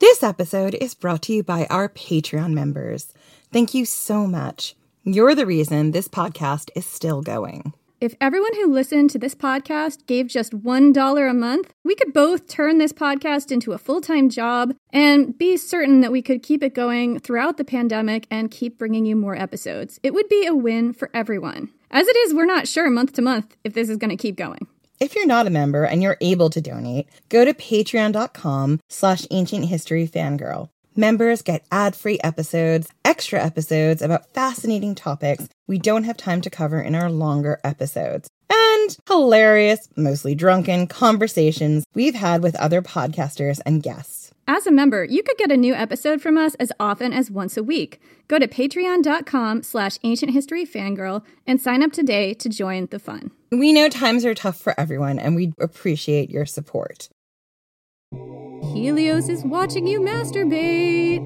This episode is brought to you by our Patreon members. Thank you so much. You're the reason this podcast is still going. If everyone who listened to this podcast gave just $1 a month, we could both turn this podcast into a full time job and be certain that we could keep it going throughout the pandemic and keep bringing you more episodes. It would be a win for everyone. As it is, we're not sure month to month if this is going to keep going. If you're not a member and you're able to donate, go to patreon.com slash ancient history fangirl. Members get ad-free episodes, extra episodes about fascinating topics we don't have time to cover in our longer episodes, and hilarious, mostly drunken conversations we've had with other podcasters and guests. As a member, you could get a new episode from us as often as once a week. Go to patreon.com slash ancient history fangirl and sign up today to join the fun. We know times are tough for everyone, and we appreciate your support. Helios is watching you masturbate.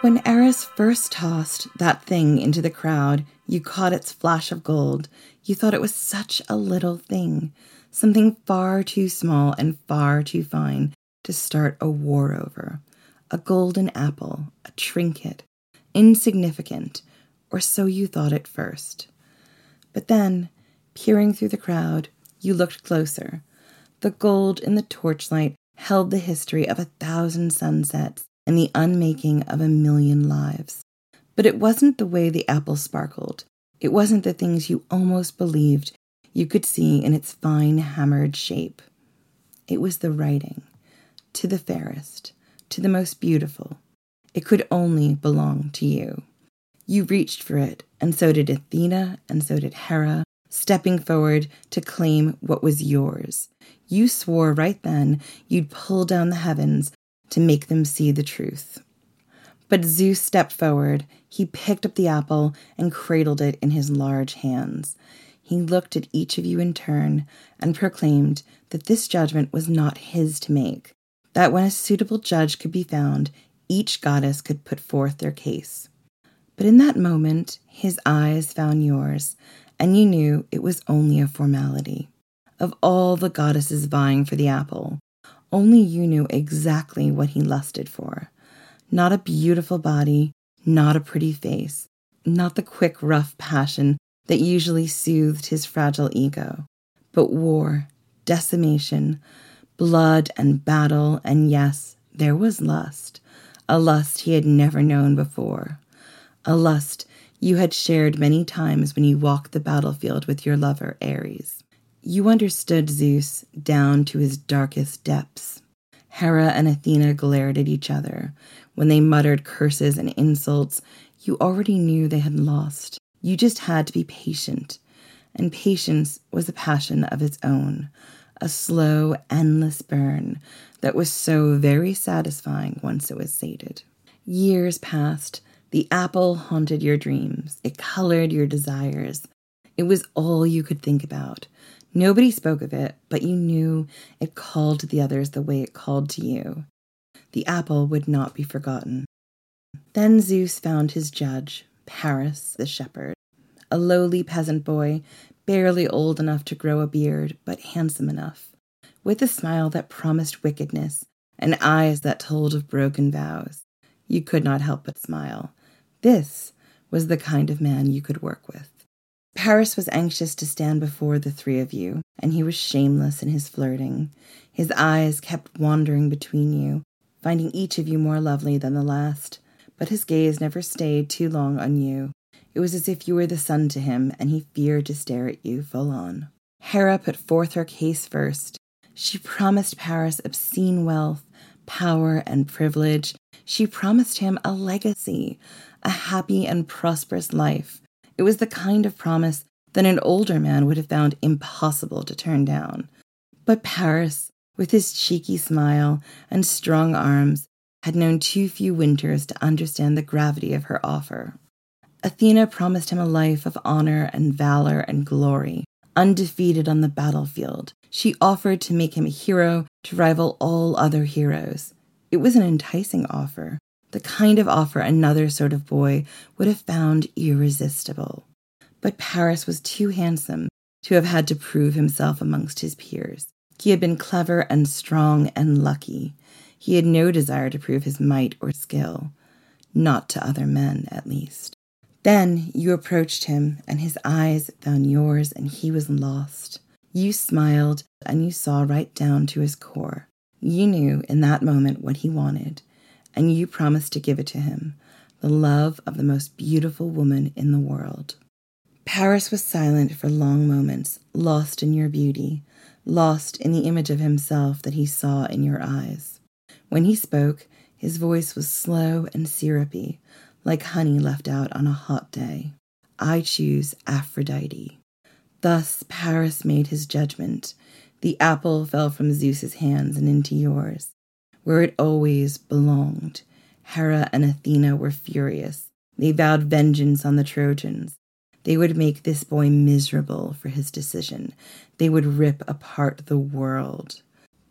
When Eris first tossed that thing into the crowd, you caught its flash of gold. You thought it was such a little thing, something far too small and far too fine to start a war over. A golden apple, a trinket, insignificant, or so you thought at first. But then, peering through the crowd, you looked closer. The gold in the torchlight held the history of a thousand sunsets and the unmaking of a million lives. But it wasn't the way the apple sparkled. It wasn't the things you almost believed you could see in its fine hammered shape. It was the writing. To the fairest, to the most beautiful. It could only belong to you. You reached for it, and so did Athena, and so did Hera, stepping forward to claim what was yours. You swore right then you'd pull down the heavens to make them see the truth. But Zeus stepped forward. He picked up the apple and cradled it in his large hands. He looked at each of you in turn and proclaimed that this judgment was not his to make, that when a suitable judge could be found, each goddess could put forth their case. But in that moment, his eyes found yours, and you knew it was only a formality. Of all the goddesses vying for the apple, only you knew exactly what he lusted for. Not a beautiful body, not a pretty face, not the quick, rough passion that usually soothed his fragile ego, but war, decimation, blood and battle, and yes, there was lust, a lust he had never known before, a lust you had shared many times when you walked the battlefield with your lover Ares. You understood Zeus down to his darkest depths. Hera and Athena glared at each other. When they muttered curses and insults, you already knew they had lost. You just had to be patient. And patience was a passion of its own, a slow, endless burn that was so very satisfying once it was sated. Years passed. The apple haunted your dreams. It colored your desires. It was all you could think about. Nobody spoke of it, but you knew it called to the others the way it called to you. The apple would not be forgotten. Then Zeus found his judge, Paris the shepherd, a lowly peasant boy, barely old enough to grow a beard, but handsome enough. with a smile that promised wickedness and eyes that told of broken vows. You could not help but smile. This was the kind of man you could work with. Paris was anxious to stand before the three of you, and he was shameless in his flirting. His eyes kept wandering between you, finding each of you more lovely than the last, but his gaze never stayed too long on you. It was as if you were the sun to him, and he feared to stare at you full on. Hera put forth her case first. She promised Paris obscene wealth, power, and privilege. She promised him a legacy, a happy and prosperous life. It was the kind of promise that an older man would have found impossible to turn down. But Paris, with his cheeky smile and strong arms, had known too few winters to understand the gravity of her offer. Athena promised him a life of honor and valor and glory, undefeated on the battlefield. She offered to make him a hero to rival all other heroes. It was an enticing offer, the kind of offer another sort of boy would have found irresistible. But Paris was too handsome to have had to prove himself amongst his peers. He had been clever and strong and lucky. He had no desire to prove his might or skill, not to other men, at least. Then you approached him, and his eyes found yours, and he was lost. You smiled, and you saw right down to his core. You knew in that moment what he wanted, and you promised to give it to him the love of the most beautiful woman in the world. Paris was silent for long moments, lost in your beauty, lost in the image of himself that he saw in your eyes. When he spoke, his voice was slow and syrupy, like honey left out on a hot day. I choose Aphrodite. Thus Paris made his judgment. The apple fell from Zeus's hands and into yours where it always belonged. Hera and Athena were furious. They vowed vengeance on the Trojans. They would make this boy miserable for his decision. They would rip apart the world.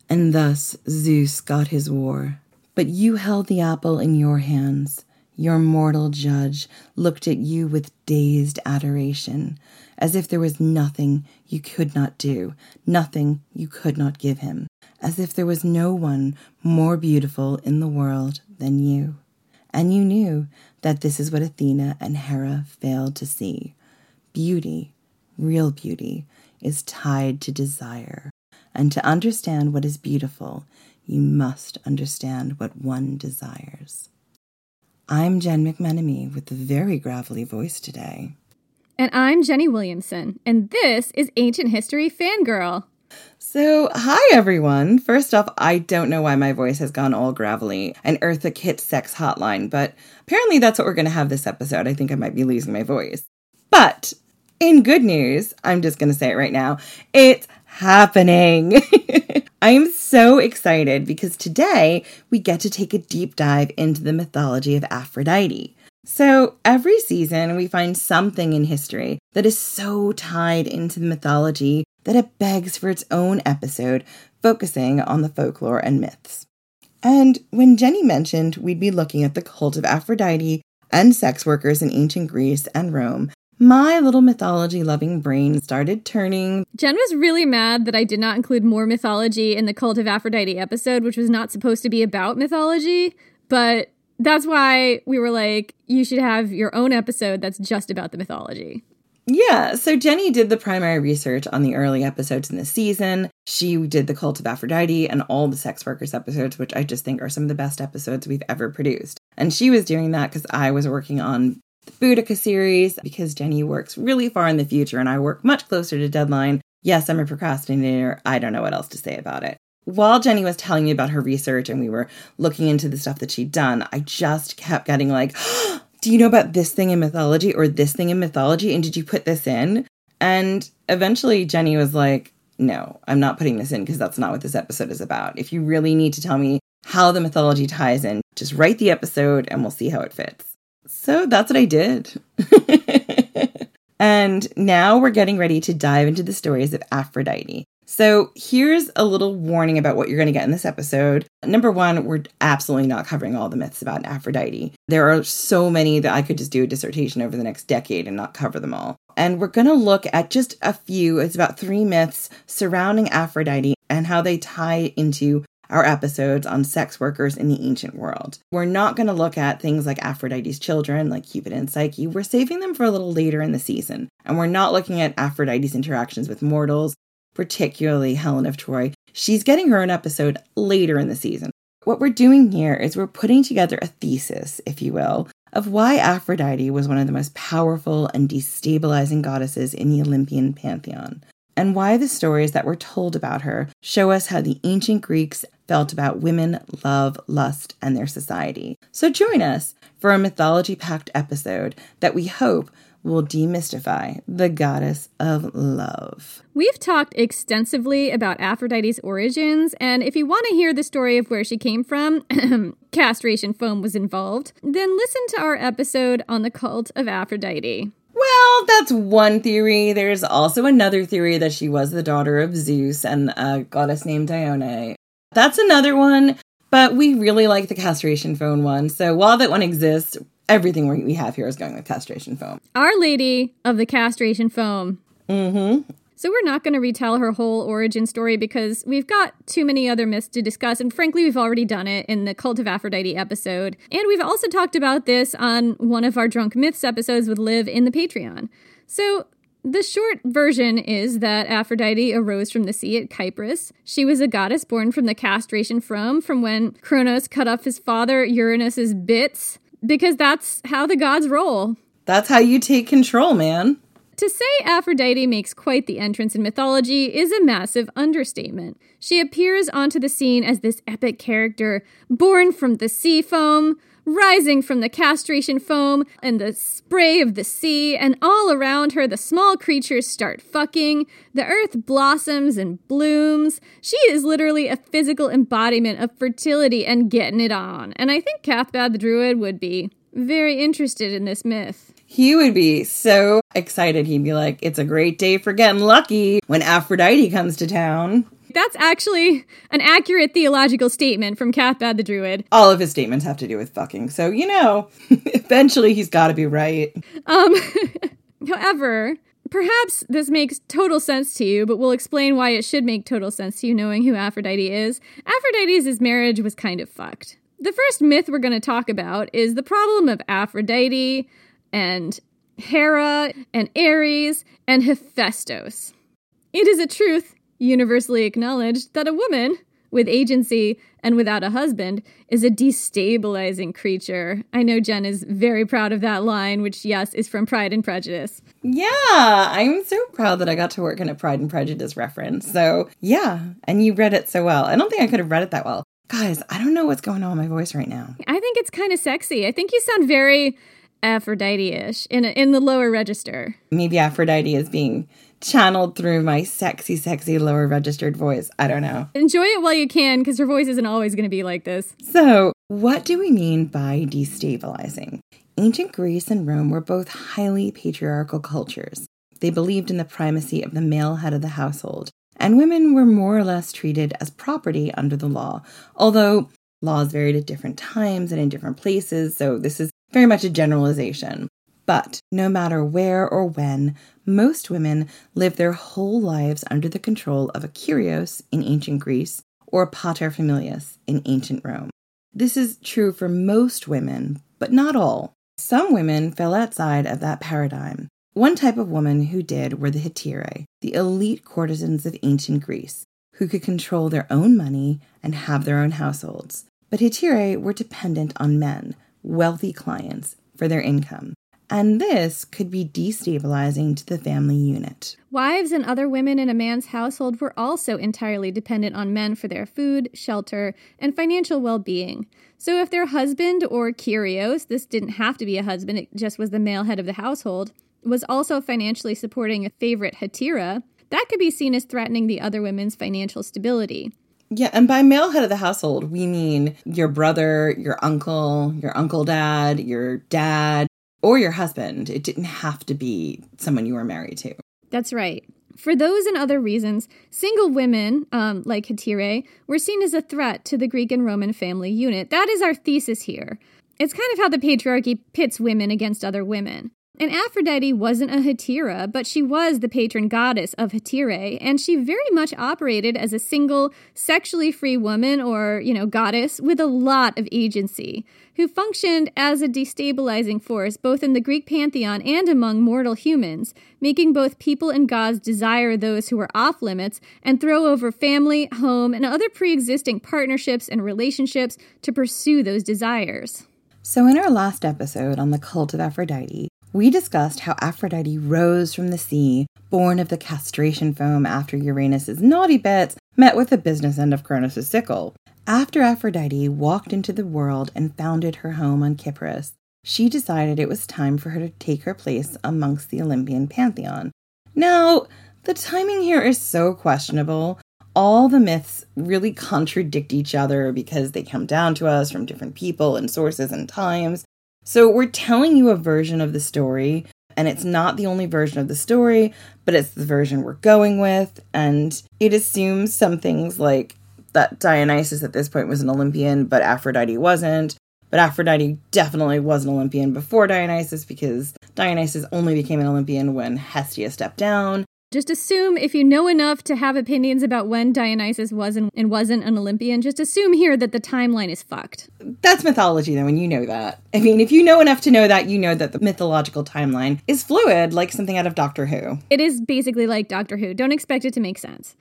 And thus Zeus got his war. But you held the apple in your hands. Your mortal judge looked at you with dazed adoration, as if there was nothing you could not do, nothing you could not give him as if there was no one more beautiful in the world than you. And you knew that this is what Athena and Hera failed to see. Beauty, real beauty, is tied to desire. And to understand what is beautiful, you must understand what one desires. I'm Jen McMenemy with a very gravelly voice today. And I'm Jenny Williamson, and this is Ancient History Fangirl. So, hi everyone. First off, I don't know why my voice has gone all gravelly and Eartha Kitt sex hotline, but apparently that's what we're going to have this episode. I think I might be losing my voice. But in good news, I'm just going to say it right now it's happening. I am so excited because today we get to take a deep dive into the mythology of Aphrodite. So, every season we find something in history that is so tied into the mythology that it begs for its own episode focusing on the folklore and myths. And when Jenny mentioned we'd be looking at the cult of Aphrodite and sex workers in ancient Greece and Rome, my little mythology loving brain started turning. Jen was really mad that I did not include more mythology in the Cult of Aphrodite episode, which was not supposed to be about mythology. But that's why we were like, you should have your own episode that's just about the mythology. Yeah, so Jenny did the primary research on the early episodes in the season. She did the Cult of Aphrodite and all the sex workers episodes, which I just think are some of the best episodes we've ever produced. And she was doing that because I was working on the Boudica series because Jenny works really far in the future and I work much closer to deadline. Yes, I'm a procrastinator. I don't know what else to say about it. While Jenny was telling me about her research and we were looking into the stuff that she'd done, I just kept getting like, do you know about this thing in mythology or this thing in mythology? And did you put this in? And eventually Jenny was like, no, I'm not putting this in because that's not what this episode is about. If you really need to tell me how the mythology ties in, just write the episode and we'll see how it fits. So that's what I did. and now we're getting ready to dive into the stories of Aphrodite. So here's a little warning about what you're going to get in this episode. Number one, we're absolutely not covering all the myths about Aphrodite. There are so many that I could just do a dissertation over the next decade and not cover them all. And we're going to look at just a few, it's about three myths surrounding Aphrodite and how they tie into our episodes on sex workers in the ancient world. We're not going to look at things like Aphrodite's children, like Cupid and Psyche. We're saving them for a little later in the season. And we're not looking at Aphrodite's interactions with mortals, particularly Helen of Troy. She's getting her own episode later in the season. What we're doing here is we're putting together a thesis, if you will, of why Aphrodite was one of the most powerful and destabilizing goddesses in the Olympian pantheon, and why the stories that were told about her show us how the ancient Greeks felt about women, love, lust, and their society. So join us for a mythology packed episode that we hope will demystify the goddess of love. We've talked extensively about Aphrodite's origins, and if you want to hear the story of where she came from, castration foam was involved, then listen to our episode on the cult of Aphrodite. Well, that's one theory. There's also another theory that she was the daughter of Zeus and a goddess named Dione. That's another one, but we really like the castration foam one. So while that one exists, everything we have here is going with castration foam. Our Lady of the Castration Foam. Mm-hmm. So we're not going to retell her whole origin story because we've got too many other myths to discuss, and frankly, we've already done it in the Cult of Aphrodite episode. And we've also talked about this on one of our Drunk Myths episodes with Liv in the Patreon. So the short version is that Aphrodite arose from the sea at Kypris. She was a goddess born from the castration foam from when Kronos cut off his father Uranus's bits, because that's how the gods roll. That's how you take control, man. To say Aphrodite makes quite the entrance in mythology is a massive understatement. She appears onto the scene as this epic character, born from the sea foam, rising from the castration foam and the spray of the sea, and all around her the small creatures start fucking. The earth blossoms and blooms. She is literally a physical embodiment of fertility and getting it on. And I think Cathbad the Druid would be very interested in this myth. He would be so excited. He'd be like, It's a great day for getting lucky when Aphrodite comes to town. That's actually an accurate theological statement from Cathbad the Druid. All of his statements have to do with fucking. So, you know, eventually he's got to be right. Um, however, perhaps this makes total sense to you, but we'll explain why it should make total sense to you knowing who Aphrodite is. Aphrodite's marriage was kind of fucked. The first myth we're going to talk about is the problem of Aphrodite and Hera and Ares and Hephaestus. It is a truth universally acknowledged that a woman with agency and without a husband is a destabilizing creature. I know Jen is very proud of that line, which, yes, is from Pride and Prejudice. Yeah, I'm so proud that I got to work on a Pride and Prejudice reference. So, yeah, and you read it so well. I don't think I could have read it that well. Guys, I don't know what's going on with my voice right now. I think it's kind of sexy. I think you sound very Aphrodite-ish in in the lower register. Maybe Aphrodite is being channeled through my sexy, sexy lower registered voice. I don't know. Enjoy it while you can, because her voice isn't always going to be like this. So, what do we mean by destabilizing? Ancient Greece and Rome were both highly patriarchal cultures. They believed in the primacy of the male head of the household, and women were more or less treated as property under the law, although laws varied at different times and in different places, so this is very much a generalization. But no matter where or when, most women live their whole lives under the control of a kurios in ancient Greece or a paterfamilias in ancient Rome. This is true for most women, but not all. Some women fell outside of that paradigm. One type of woman who did were the hetairai, the elite courtesans of ancient Greece, who could control their own money and have their own households. But hetairai were dependent on men, wealthy clients, for their income. And this could be destabilizing to the family unit. Wives and other women in a man's household were also entirely dependent on men for their food, shelter, and financial well being. So if their husband or kurios, this didn't have to be a husband, it just was the male head of the household, was also financially supporting a favorite Hetaira, that could be seen as threatening the other women's financial stability. Yeah, and by male head of the household, we mean your brother, your uncle, your uncle dad, your dad, or your husband. It didn't have to be someone you were married to. That's right. For those and other reasons, single women, um, like Hetairai, were seen as a threat to the Greek and Roman family unit. That is our thesis here. It's kind of how the patriarchy pits women against other women. And Aphrodite wasn't a Hetaira, but she was the patron goddess of Hetairai, and she very much operated as a single, sexually free woman or, you know, goddess with a lot of agency, who functioned as a destabilizing force both in the Greek pantheon and among mortal humans, making both people and gods desire those who were off limits and throw over family, home, and other pre existing partnerships and relationships to pursue those desires. So, in our last episode on the cult of Aphrodite, we discussed how Aphrodite rose from the sea, born of the castration foam after Uranus's naughty bits met with the business end of Cronus' sickle. After Aphrodite walked into the world and founded her home on Kypris, she decided it was time for her to take her place amongst the Olympian pantheon. Now, the timing here is so questionable. All the myths really contradict each other because they come down to us from different people and sources and times. So we're telling you a version of the story, and it's not the only version of the story, but it's the version we're going with. And it assumes some things like that Dionysus at this point was an Olympian, but Aphrodite wasn't. But Aphrodite definitely was an Olympian before Dionysus because Dionysus only became an Olympian when Hestia stepped down. Just assume if you know enough to have opinions about when Dionysus was and, and wasn't an Olympian, just assume here that the timeline is fucked. That's mythology, though, and you know that. I mean, if you know enough to know that, you know that the mythological timeline is fluid, like something out of Doctor Who. It is basically like Doctor Who. Don't expect it to make sense.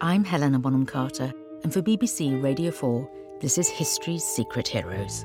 I'm Helena Bonham Carter, and for BBC Radio 4, this is History's Secret Heroes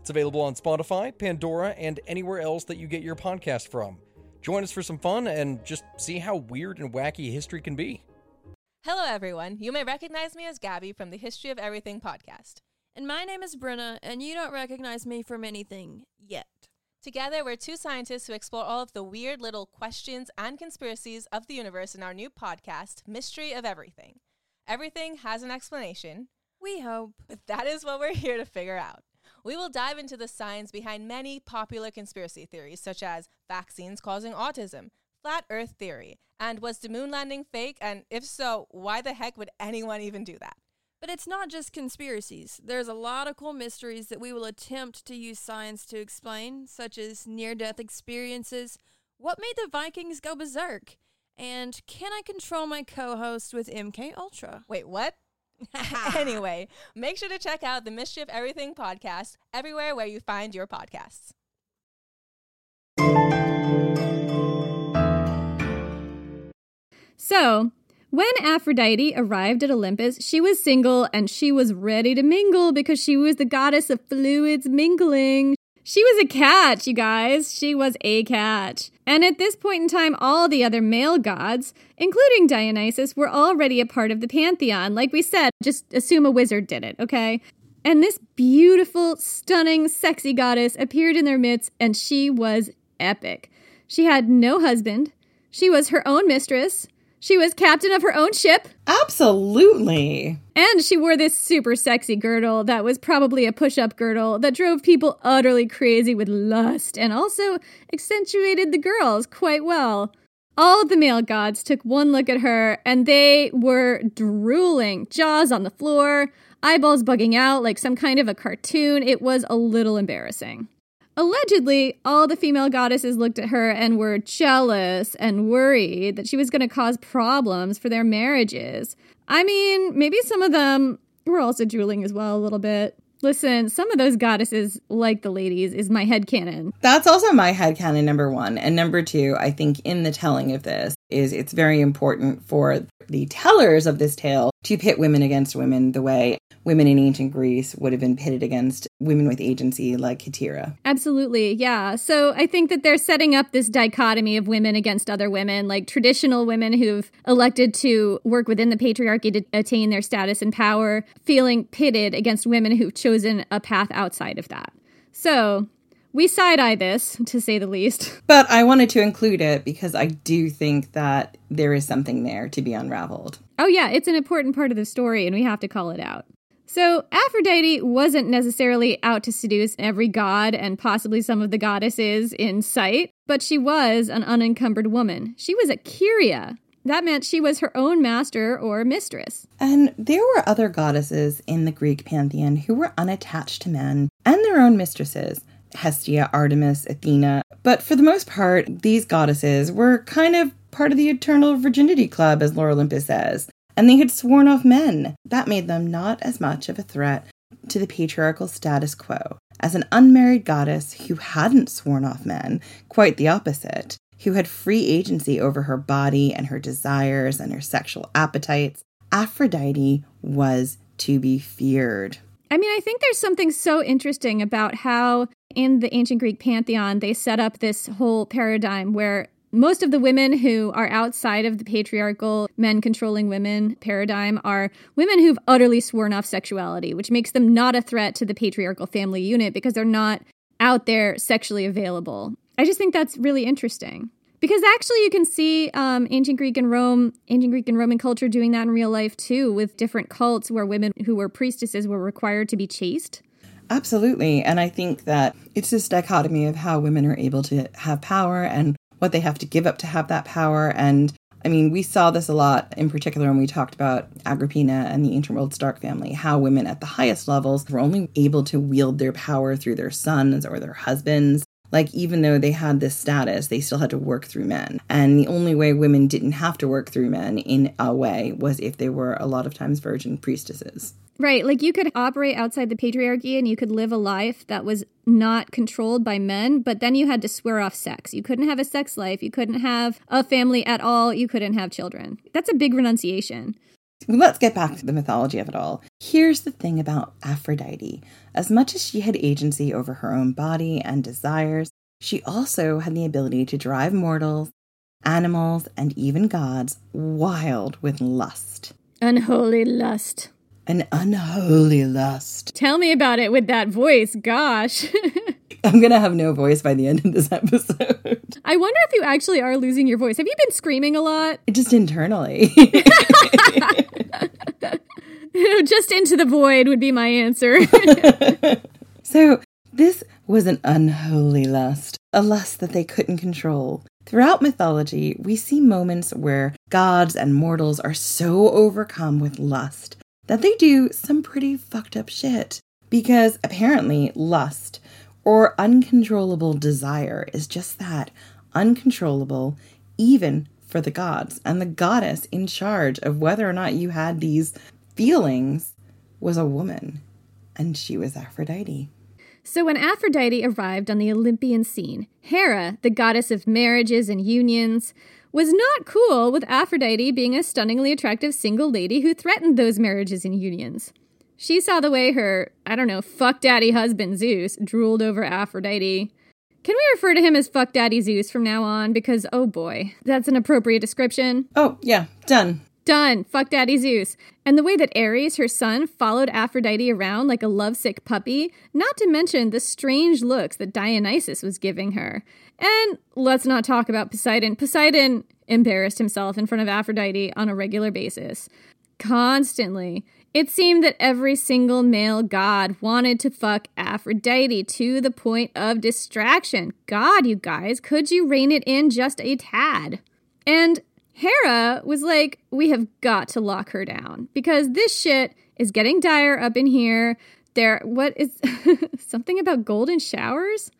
It's available on Spotify, Pandora, and anywhere else that you get your podcast from. Join us for some fun and just see how weird and wacky history can be. Hello, everyone. You may recognize me as Gabby from the History of Everything podcast. And my name is Brenna, and you don't recognize me from anything yet. Together, we're two scientists who explore all of the weird little questions and conspiracies of the universe in our new podcast, Mystery of Everything. Everything has an explanation. We hope. But that is what we're here to figure out. We will dive into the science behind many popular conspiracy theories, such as vaccines causing autism, flat earth theory, and was the moon landing fake? And if so, why the heck would anyone even do that? But it's not just conspiracies. There's a lot of cool mysteries that we will attempt to use science to explain, such as near death experiences, what made the Vikings go berserk, and can I control my co host with MK Ultra? Wait, what? anyway, make sure to check out the Mystery of Everything podcast everywhere where you find your podcasts. So, when Aphrodite arrived at Olympus, she was single and she was ready to mingle because she was the goddess of fluids mingling. She was a catch, you guys. She was a catch. And at this point in time, all the other male gods, including Dionysus, were already a part of the pantheon. Like we said, just assume a wizard did it, okay? And this beautiful, stunning, sexy goddess appeared in their midst, and she was epic. She had no husband, she was her own mistress. She was captain of her own ship. Absolutely. And she wore this super sexy girdle that was probably a push up girdle that drove people utterly crazy with lust and also accentuated the girls quite well. All the male gods took one look at her and they were drooling, jaws on the floor, eyeballs bugging out like some kind of a cartoon. It was a little embarrassing. Allegedly, all the female goddesses looked at her and were jealous and worried that she was going to cause problems for their marriages. I mean, maybe some of them were also drooling as well, a little bit. Listen, some of those goddesses, like the ladies, is my head canon. That's also my head canon number one. And number two, I think in the telling of this is it's very important for the tellers of this tale to pit women against women the way women in ancient Greece would have been pitted against women with agency like Hetaira. Absolutely, yeah. So I think that they're setting up this dichotomy of women against other women, like traditional women who've elected to work within the patriarchy to attain their status and power, feeling pitted against women who've chosen a path outside of that. So we side eye this, to say the least. But I wanted to include it because I do think that there is something there to be unraveled. Oh, yeah, it's an important part of the story, and we have to call it out. So, Aphrodite wasn't necessarily out to seduce every god and possibly some of the goddesses in sight, but she was an unencumbered woman. She was a Kyria. That meant she was her own master or mistress. And there were other goddesses in the Greek pantheon who were unattached to men and their own mistresses. Hestia, Artemis, Athena. But for the most part, these goddesses were kind of part of the eternal virginity club, as Lore Olympus says and they had sworn off men. That made them not as much of a threat to the patriarchal status quo as an unmarried goddess who hadn't sworn off men, quite the opposite, who had free agency over her body and her desires and her sexual appetites. Aphrodite was to be feared. I mean, I think there's something so interesting about how in the ancient Greek pantheon they set up this whole paradigm where most of the women who are outside of the patriarchal men controlling women paradigm are women who've utterly sworn off sexuality, which makes them not a threat to the patriarchal family unit because they're not out there sexually available. I just think that's really interesting. Because actually, you can see um, ancient Greek and Rome, ancient Greek and Roman culture doing that in real life too, with different cults where women who were priestesses were required to be chaste. Absolutely. And I think that it's this dichotomy of how women are able to have power and what they have to give up to have that power. And I mean, we saw this a lot in particular when we talked about Agrippina and the ancient world Stark family, how women at the highest levels were only able to wield their power through their sons or their husbands. Like, even though they had this status, they still had to work through men. And the only way women didn't have to work through men in a way was if they were a lot of times virgin priestesses. Right. Like you could operate outside the patriarchy and you could live a life that was not controlled by men, but then you had to swear off sex. You couldn't have a sex life. You couldn't have a family at all. You couldn't have children. That's a big renunciation. Let's get back to the mythology of it all. Here's the thing about Aphrodite as much as she had agency over her own body and desires, she also had the ability to drive mortals, animals, and even gods wild with lust. Unholy lust an unholy lust. Tell me about it with that voice. Gosh. I'm going to have no voice by the end of this episode. I wonder if you actually are losing your voice. Have you been screaming a lot? Just internally. Just into the void would be my answer. so, this was an unholy lust, a lust that they couldn't control. Throughout mythology, we see moments where gods and mortals are so overcome with lust that they do some pretty fucked up shit. Because apparently, lust or uncontrollable desire is just that uncontrollable, even for the gods. And the goddess in charge of whether or not you had these feelings was a woman, and she was Aphrodite. So, when Aphrodite arrived on the Olympian scene, Hera, the goddess of marriages and unions, was not cool with Aphrodite being a stunningly attractive single lady who threatened those marriages and unions. She saw the way her, I don't know, fuck daddy husband Zeus drooled over Aphrodite. Can we refer to him as fuck daddy Zeus from now on? Because, oh boy, that's an appropriate description. Oh, yeah, done. Done. Fuck Daddy Zeus. And the way that Ares, her son, followed Aphrodite around like a lovesick puppy, not to mention the strange looks that Dionysus was giving her. And let's not talk about Poseidon. Poseidon embarrassed himself in front of Aphrodite on a regular basis. Constantly. It seemed that every single male god wanted to fuck Aphrodite to the point of distraction. God, you guys, could you rein it in just a tad? And Hera was like, we have got to lock her down because this shit is getting dire up in here. There, what is something about golden showers?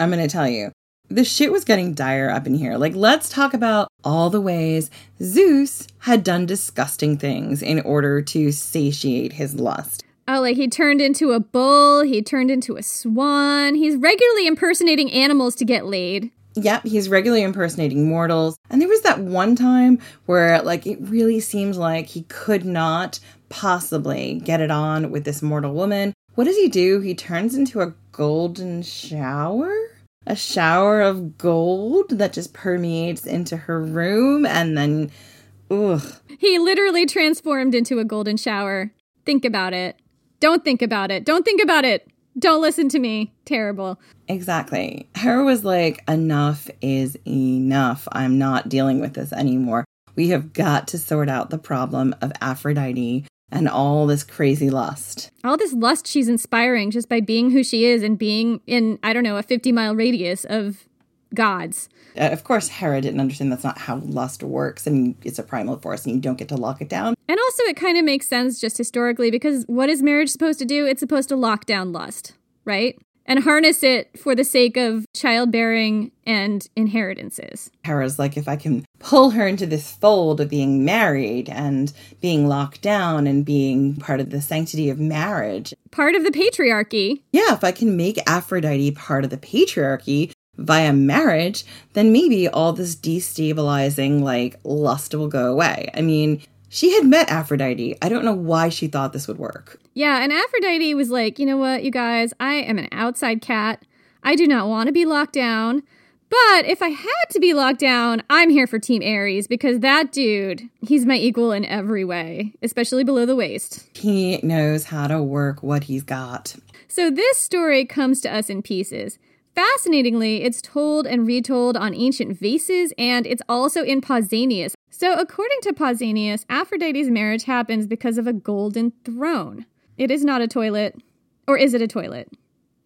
I'm going to tell you. The shit was getting dire up in here. Like, let's talk about all the ways Zeus had done disgusting things in order to satiate his lust. Oh, like he turned into a bull, he turned into a swan. He's regularly impersonating animals to get laid. Yep, he's regularly impersonating mortals. And there was that one time where, like, it really seems like he could not possibly get it on with this mortal woman. What does he do? He turns into a golden shower? A shower of gold that just permeates into her room and then, ugh. He literally transformed into a golden shower. Think about it. Don't think about it. Don't think about it. Don't listen to me. Terrible. Exactly. Hera was like, enough is enough. I'm not dealing with this anymore. We have got to sort out the problem of Aphrodite and all this crazy lust. All this lust she's inspiring just by being who she is and being in, I don't know, a 50 mile radius of gods. Uh, of course, Hera didn't understand that's not how lust works, and it's a primal force, and you don't get to lock it down. And also, it kind of makes sense just historically because what is marriage supposed to do? It's supposed to lock down lust, right? And harness it for the sake of childbearing and inheritances. Hera's like, if I can pull her into this fold of being married and being locked down and being part of the sanctity of marriage, part of the patriarchy. Yeah, if I can make Aphrodite part of the patriarchy, via marriage, then maybe all this destabilizing, like, lust will go away. I mean, she had met Aphrodite. I don't know why she thought this would work. Yeah, and Aphrodite was like, you know what, you guys, I am an outside cat. I do not want to be locked down. But if I had to be locked down, I'm here for Team Ares because that dude, he's my equal in every way, especially below the waist. He knows how to work what he's got. So this story comes to us in pieces. Fascinatingly, it's told and retold on ancient vases, and it's also in Pausanias. So, according to Pausanias, Aphrodite's marriage happens because of a golden throne. It is not a toilet. Or is it a toilet?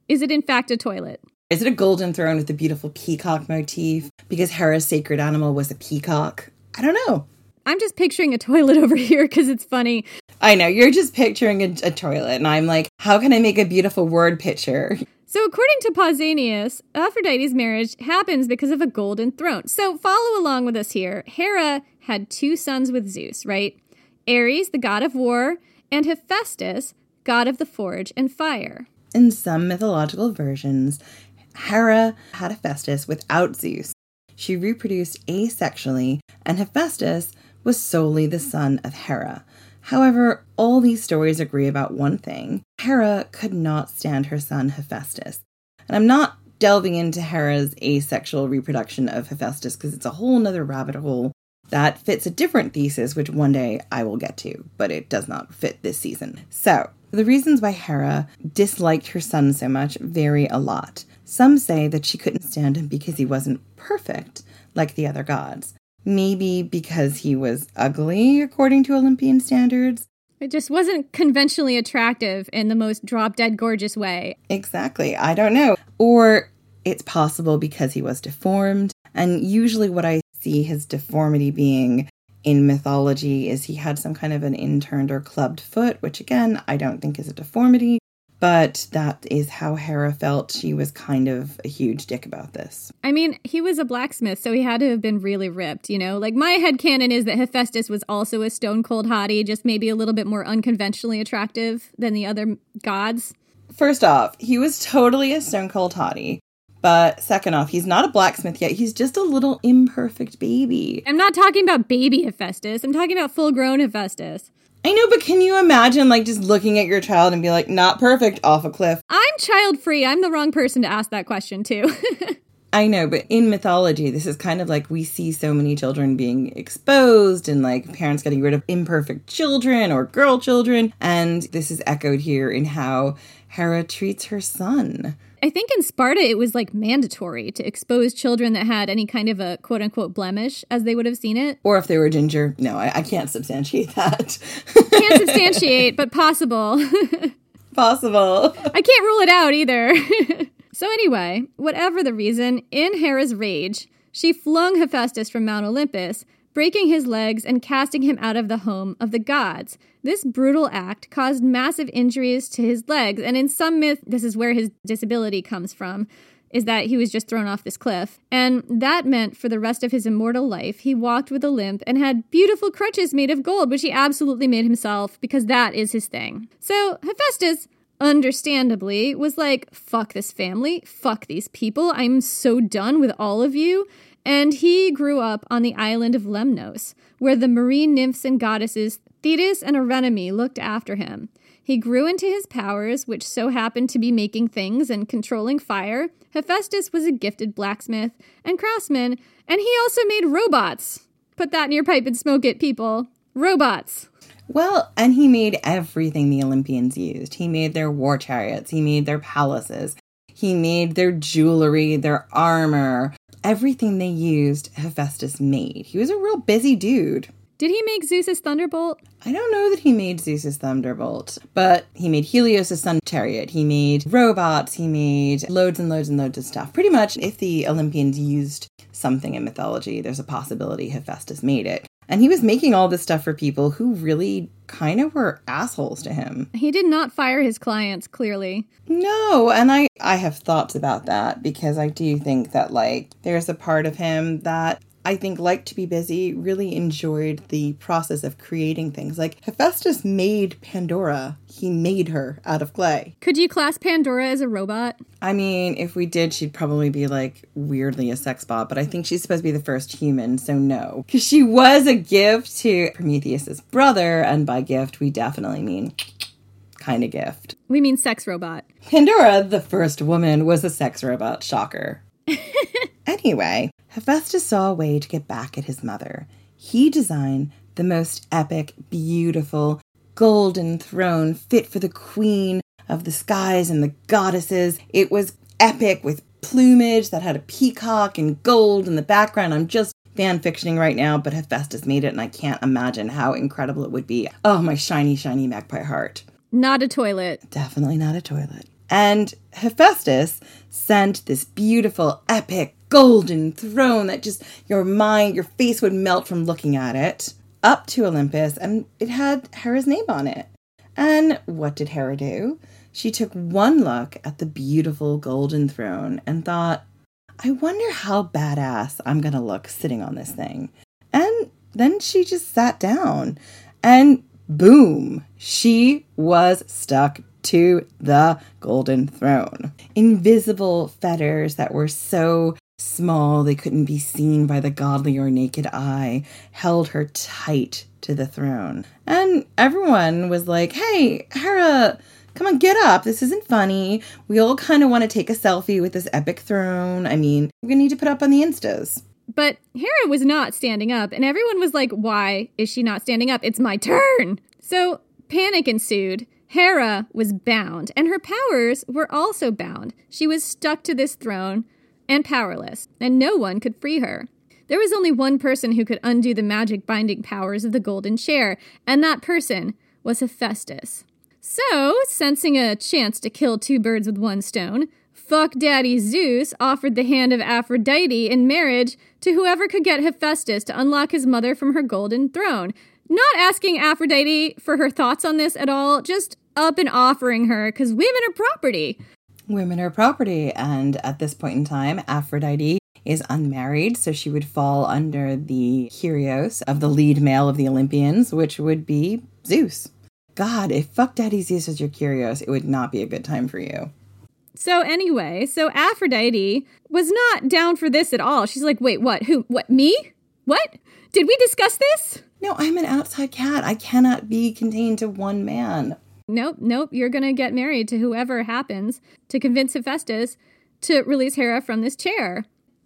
Is it in fact a toilet? Is it a golden throne with a beautiful peacock motif because Hera's sacred animal was a peacock? I don't know. I'm just picturing a toilet over here because it's funny. I know, you're just picturing a, a, toilet, and I'm like, how can I make a beautiful word picture? So, according to Pausanias, Aphrodite's marriage happens because of a golden throne. So, follow along with us here. Hera had two sons with Zeus, right? Ares, the god of war, and Hephaestus, god of the forge and fire. In some mythological versions, Hera had Hephaestus without Zeus. She reproduced asexually, and Hephaestus was solely the son of Hera. However, all these stories agree about one thing Hera could not stand her son Hephaestus. And I'm not delving into Hera's asexual reproduction of Hephaestus because it's a whole nother rabbit hole that fits a different thesis, which one day I will get to, but it does not fit this season. So, the reasons why Hera disliked her son so much vary a lot. Some say that she couldn't stand him because he wasn't perfect like the other gods. Maybe because he was ugly, according to Olympian standards. It just wasn't conventionally attractive in the most drop dead gorgeous way. Exactly. I don't know. Or it's possible because he was deformed. And usually, what I see his deformity being in mythology is he had some kind of an inturned or clubbed foot, which again, I don't think is a deformity. But that is how Hera felt. She was kind of a huge dick about this. I mean, he was a blacksmith, so he had to have been really ripped, you know? Like, my head canon is that Hephaestus was also a stone cold hottie, just maybe a little bit more unconventionally attractive than the other gods. First off, he was totally a stone cold hottie. But second off, he's not a blacksmith yet. He's just a little imperfect baby. I'm not talking about baby Hephaestus. I'm talking about full grown Hephaestus. I know, but can you imagine like just looking at your child and be like, not perfect, off a cliff? I'm child free. I'm the wrong person to ask that question too. I know, but in mythology, this is kind of like we see so many children being exposed and like parents getting rid of imperfect children or girl children. And this is echoed here in how Hera treats her son. I think in Sparta it was like mandatory to expose children that had any kind of a quote unquote blemish as they would have seen it. Or if they were ginger. No, I, I can't substantiate that. can't substantiate, but possible. possible. I can't rule it out either. so, anyway, whatever the reason, in Hera's rage, she flung Hephaestus from Mount Olympus breaking his legs and casting him out of the home of the gods. This brutal act caused massive injuries to his legs, and in some myth, this is where his disability comes from. is that he was just thrown off this cliff. And that meant for the rest of his immortal life, he walked with a limp and had beautiful crutches made of gold, which he absolutely made himself because that is his thing. So Hephaestus understandably was like, fuck this family, fuck these people, I'm so done with all of you. And he grew up on the island of Lemnos, where the marine nymphs and goddesses Thetis and Eurynome looked after him. He grew into his powers, which so happened to be making things and controlling fire. Hephaestus was a gifted blacksmith and craftsman, and he also made robots. Put that in your pipe and smoke it, people. Robots. Well, and he made everything the Olympians used. He made their war chariots, he made their palaces, he made their jewelry, their armor. Everything they used, Hephaestus made. He was a real busy dude. Did he make Zeus's thunderbolt? I don't know that he made Zeus's thunderbolt, but he made Helios's sun chariot. He made robots. He made loads and loads and loads of stuff. Pretty much, if the Olympians used something in mythology, there's a possibility Hephaestus made it. And he was making all this stuff for people who really kind of were assholes to him. He did not fire his clients, clearly. No, and I I have thoughts about that because I do think that like there's a part of him that I think liked to be busy, really enjoyed the process of creating things. Like Hephaestus made Pandora. He made her out of clay. Could you class Pandora as a robot? I mean, if we did, she'd probably be like weirdly a sex bot, but I think she's supposed to be the first human, so no. Because she was a gift to Prometheus's brother, and by gift, we definitely mean kind of gift. We mean sex robot. Pandora, the first woman, was a sex robot. Shocker. anyway, Hephaestus saw a way to get back at his mother. He designed the most epic, beautiful, golden throne fit for the queen of the skies and the goddesses. It was epic with plumage that had a peacock and gold in the background. I'm just fan fictioning right now, but Hephaestus made it, and I can't imagine how incredible it would be. Oh, my shiny, shiny magpie heart. Not a toilet. Definitely not a toilet. And Hephaestus sent this beautiful, epic, golden throne that just your mind, your face would melt from looking at it up to Olympus, and it had Hera's name on it. And what did Hera do? She took one look at the beautiful golden throne and thought, I wonder how badass I'm to look sitting on this thing. And then she just sat down and boom, she was stuck to the golden throne. Invisible fetters that were so small they couldn't be seen by the godly or naked eye held her tight to the throne. And everyone was like, hey, Hera, come on, get up. This isn't funny. We all kind of want to take a selfie with this epic throne. I mean, we're going to need to put up on the Instas. But Hera was not standing up, and everyone was like, why is she not standing up? It's my turn. So panic ensued. Hera was bound, and her powers were also bound. She was stuck to this throne and powerless, and no one could free her. There was only one person who could undo the magic binding powers of the golden chair, and that person was Hephaestus. So, sensing a chance to kill two birds with one stone, Fuck Daddy Zeus offered the hand of Aphrodite in marriage to whoever could get Hephaestus to unlock his mother from her golden throne. Not asking Aphrodite for her thoughts on this at all, just up and offering her, because women are property. Women are property, and at this point in time, Aphrodite is unmarried, so she would fall under the Kyrios of the lead male of the Olympians, which would be Zeus. God, if fuck daddy Zeus was your Kyrios, it would not be a good time for you. So anyway, so Aphrodite was not down for this at all. She's like, "Wait, what? Who? What? Me? What? Did we discuss this?" No, I'm an outside cat. I cannot be contained to one man. Nope, nope. You're going to get married to whoever happens to convince Hephaestus to release Hera from this chair.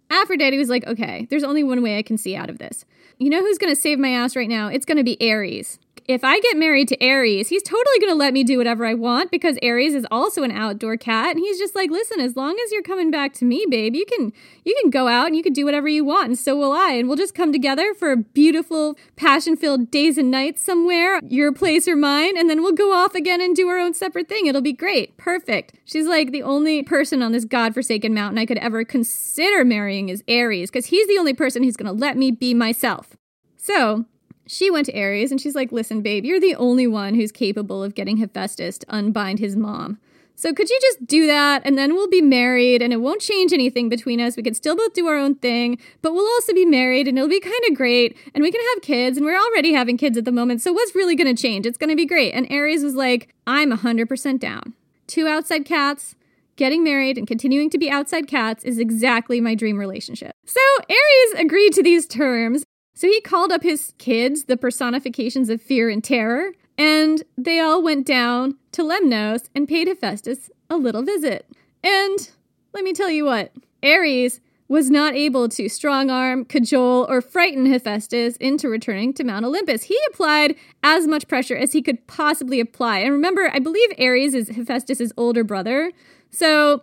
Aphrodite was like, okay, there's only one way I can see out of this. You know who's going to save my ass right now? It's going to be Ares if I get married to Ares, he's totally going to let me do whatever I want because Ares is also an outdoor cat and he's just like, "Listen, as long as you're coming back to me, babe, you can you can go out and you can do whatever you want and so will I and we'll just come together for beautiful passion-filled days and nights somewhere, your place or mine, and then we'll go off again and do our own separate thing. It'll be great. Perfect." She's like the only person on this godforsaken mountain I could ever consider marrying is Ares because he's the only person who's going to let me be myself. So, she went to Ares and she's like, Listen, babe, you're the only one who's capable of getting Hephaestus to unbind his mom. So could you just do that and then we'll be married and it won't change anything between us. We could still both do our own thing, but we'll also be married and it'll be kind of great and we can have kids and we're already having kids at the moment. So what's really going to change? It's going to be great. And Ares was like, I'm 100% down. Two outside cats, getting married and continuing to be outside cats is exactly my dream relationship. So Ares agreed to these terms. So he called up his kids, the personifications of fear and terror, and they all went down to Lemnos and paid Hephaestus a little visit. And let me tell you what, Ares was not able to strong arm, cajole, or frighten Hephaestus into returning to Mount Olympus. He applied as much pressure as he could possibly apply. And remember, I believe Ares is Hephaestus's older brother. So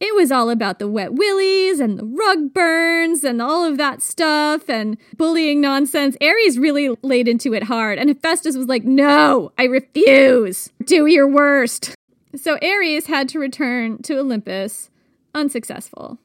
it was all about the wet willies and the rug burns and all of that stuff and bullying nonsense. Ares really laid into it hard, and Hephaestus was like, No, I refuse. Do your worst. So Ares had to return to Olympus unsuccessful.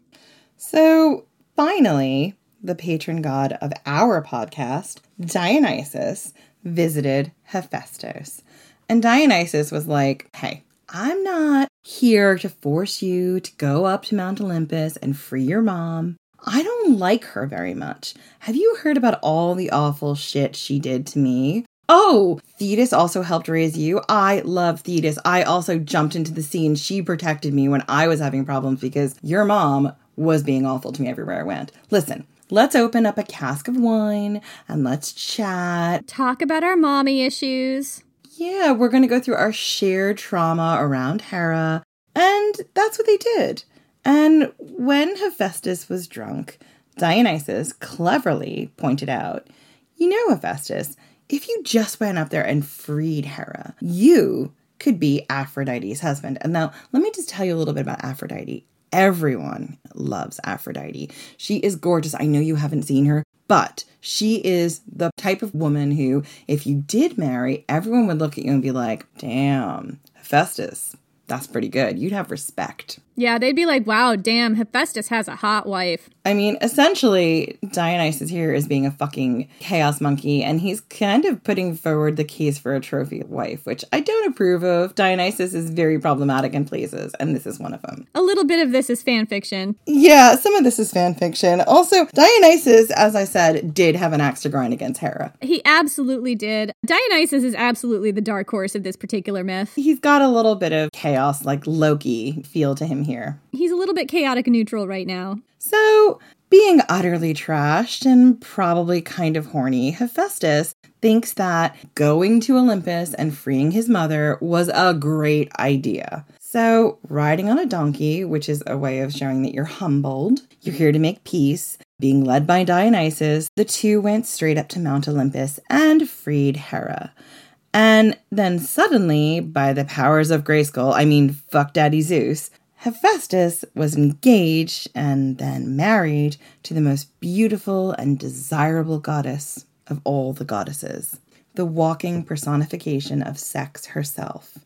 So finally, the patron god of our podcast, Dionysus, visited Hephaestus. And Dionysus was like, Hey, I'm not here to force you to go up to Mount Olympus and free your mom. I don't like her very much. Have you heard about all the awful shit she did to me? Oh, Thetis also helped raise you. I love Thetis. I also jumped into the scene. she protected me when I was having problems because your mom was being awful to me everywhere I went. Listen, let's open up a cask of wine and let's chat. Talk about our mommy issues. Yeah, we're going to go through our shared trauma around Hera. And that's what they did. And when Hephaestus was drunk, Dionysus cleverly pointed out, You know, Hephaestus, if you just went up there and freed Hera, you could be Aphrodite's husband. And now, let me just tell you a little bit about Aphrodite. Everyone loves Aphrodite. She is gorgeous. I know you haven't seen her, but she is the type of woman who, if you did marry, everyone would look at you and be like, damn, Hephaestus, that's pretty good. You'd have respect. Yeah, they'd be like, wow, damn, Hephaestus has a hot wife. I mean, essentially, Dionysus here is being a fucking chaos monkey, and he's kind of putting forward the case for a trophy wife, which I don't approve of. Dionysus is very problematic in places, and this is one of them. A little bit of this is fan fiction. Yeah, some of this is fan fiction. Also, Dionysus, as I said, did have an axe to grind against Hera. He absolutely did. Dionysus is absolutely the dark horse of this particular myth. He's got a little bit of chaos, like Loki, feel to him here. He's a little bit chaotic neutral right now. So, being utterly trashed and probably kind of horny, Hephaestus thinks that going to Olympus and freeing his mother was a great idea. So, riding on a donkey, which is a way of showing that you're humbled, you're here to make peace, being led by Dionysus, the two went straight up to Mount Olympus and freed Hera. And then suddenly, by the powers of Grayskull, I mean, fuck Daddy Zeus, Hephaestus was engaged and then married to the most beautiful and desirable goddess of all the goddesses, the walking personification of sex herself.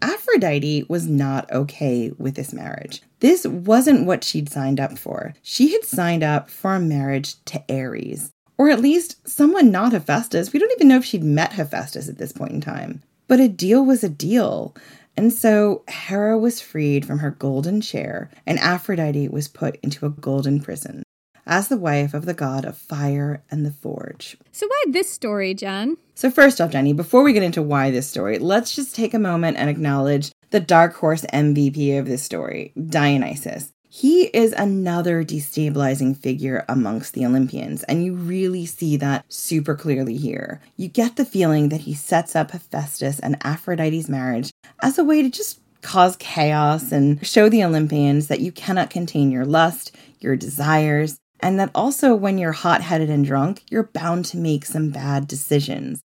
Aphrodite was not okay with this marriage. This wasn't what she'd signed up for. She had signed up for a marriage to Ares, or at least someone not Hephaestus. We don't even know if she'd met Hephaestus at this point in time. But a deal was a deal. And so Hera was freed from her golden chair, and Aphrodite was put into a golden prison as the wife of the god of fire and the forge. So, why this story, Jen? So, first off, Jenny, before we get into why this story, let's just take a moment and acknowledge the dark horse MVP of this story, Dionysus. He is another destabilizing figure amongst the Olympians, and you really see that super clearly here. You get the feeling that he sets up Hephaestus and Aphrodite's marriage as a way to just cause chaos and show the Olympians that you cannot contain your lust, your desires, and that also when you're hot headed and drunk, you're bound to make some bad decisions.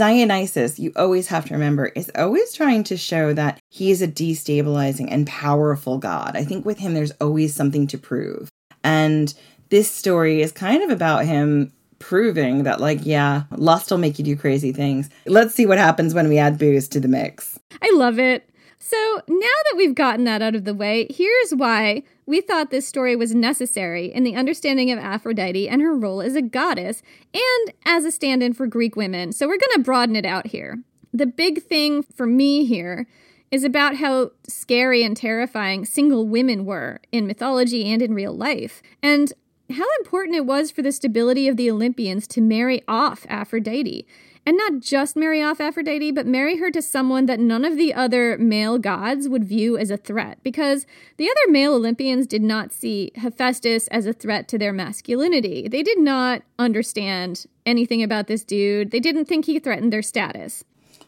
Dionysus, you always have to remember, is always trying to show that he is a destabilizing and powerful god. I think with him, there's always something to prove. And this story is kind of about him proving that, like, yeah, lust will make you do crazy things. Let's see what happens when we add booze to the mix. I love it. So now that we've gotten that out of the way, here's why we thought this story was necessary in the understanding of Aphrodite and her role as a goddess and as a stand in for Greek women. So we're going to broaden it out here. The big thing for me here is about how scary and terrifying single women were in mythology and in real life, and how important it was for the stability of the Olympians to marry off Aphrodite. And not just marry off Aphrodite, but marry her to someone that none of the other male gods would view as a threat, because the other male Olympians did not see Hephaestus as a threat to their masculinity. They did not understand anything about this dude, they didn't think he threatened their status.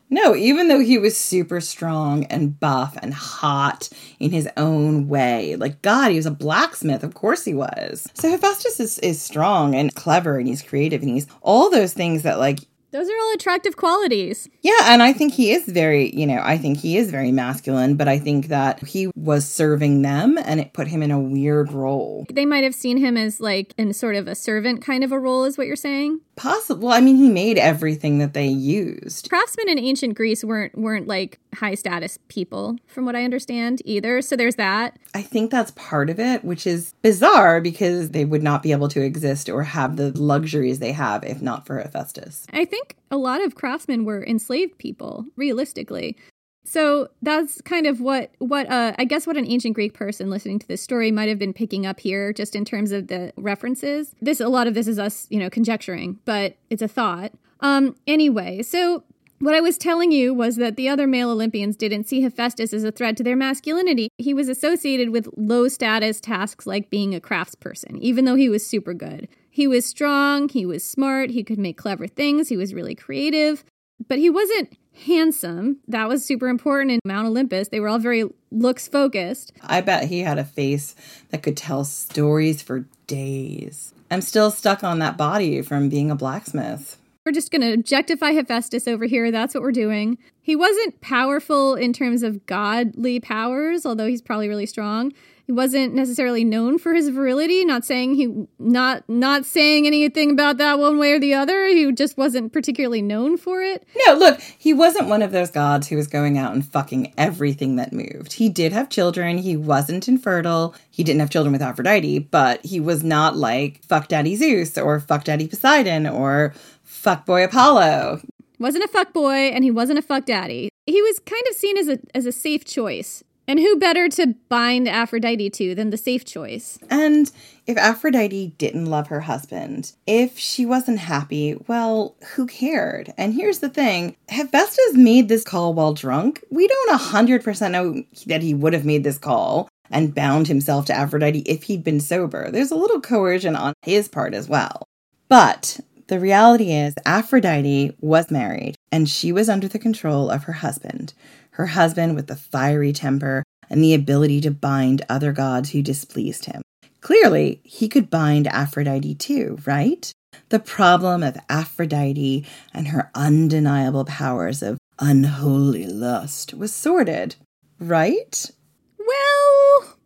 No, even though he was super strong and buff and hot in his own way. Like, God, he was a blacksmith. Of course he was. So Hephaestus is, is strong and clever and he's creative and he's all those things that, like, those are all attractive qualities. Yeah, and I think he is very, you know, I think he is very masculine, but I think that he was serving them and it put him in a weird role. They might have seen him as like in sort of a servant kind of a role, is what you're saying? Possible. I mean, he made everything that they used. Craftsmen in ancient Greece weren't weren't like high status people, from what I understand either. So there's that. I think that's part of it, which is bizarre because they would not be able to exist or have the luxuries they have if not for Hephaestus. I think a lot of craftsmen were enslaved people, realistically. So that's kind of what what uh, I guess what an ancient Greek person listening to this story might have been picking up here, just in terms of the references. This a lot of this is us, you know, conjecturing, but it's a thought. Um, anyway, so what I was telling you was that the other male Olympians didn't see Hephaestus as a threat to their masculinity. He was associated with low status tasks like being a craftsperson, even though he was super good. He was strong, he was smart, he could make clever things, he was really creative, but he wasn't handsome. That was super important in Mount Olympus. They were all very looks focused. I bet he had a face that could tell stories for days. I'm still stuck on that body from being a blacksmith. We're just going to objectify Hephaestus over here. That's what we're doing. He wasn't powerful in terms of godly powers, although he's probably really strong. He wasn't necessarily known for his virility, not saying he not not saying anything about that one way or the other. He just wasn't particularly known for it. No, look, he wasn't one of those gods who was going out and fucking everything that moved. He did have children, he wasn't infertile, he didn't have children with Aphrodite, but he was not like fuck daddy Zeus or fuck daddy Poseidon or fuck boy Apollo. Wasn't a fuck boy and he wasn't a fuck daddy. He was kind of seen as a as a safe choice and who better to bind Aphrodite to than the safe choice? And if Aphrodite didn't love her husband, if she wasn't happy, well, who cared? And here's the thing Hephaestus made this call while drunk. We don't 100% know that he would have made this call and bound himself to Aphrodite if he'd been sober. There's a little coercion on his part as well. But the reality is, Aphrodite was married and she was under the control of her husband her husband with the fiery temper and the ability to bind other gods who displeased him. Clearly, he could bind Aphrodite too, right? The problem of Aphrodite and her undeniable powers of unholy lust was sorted, right? Well,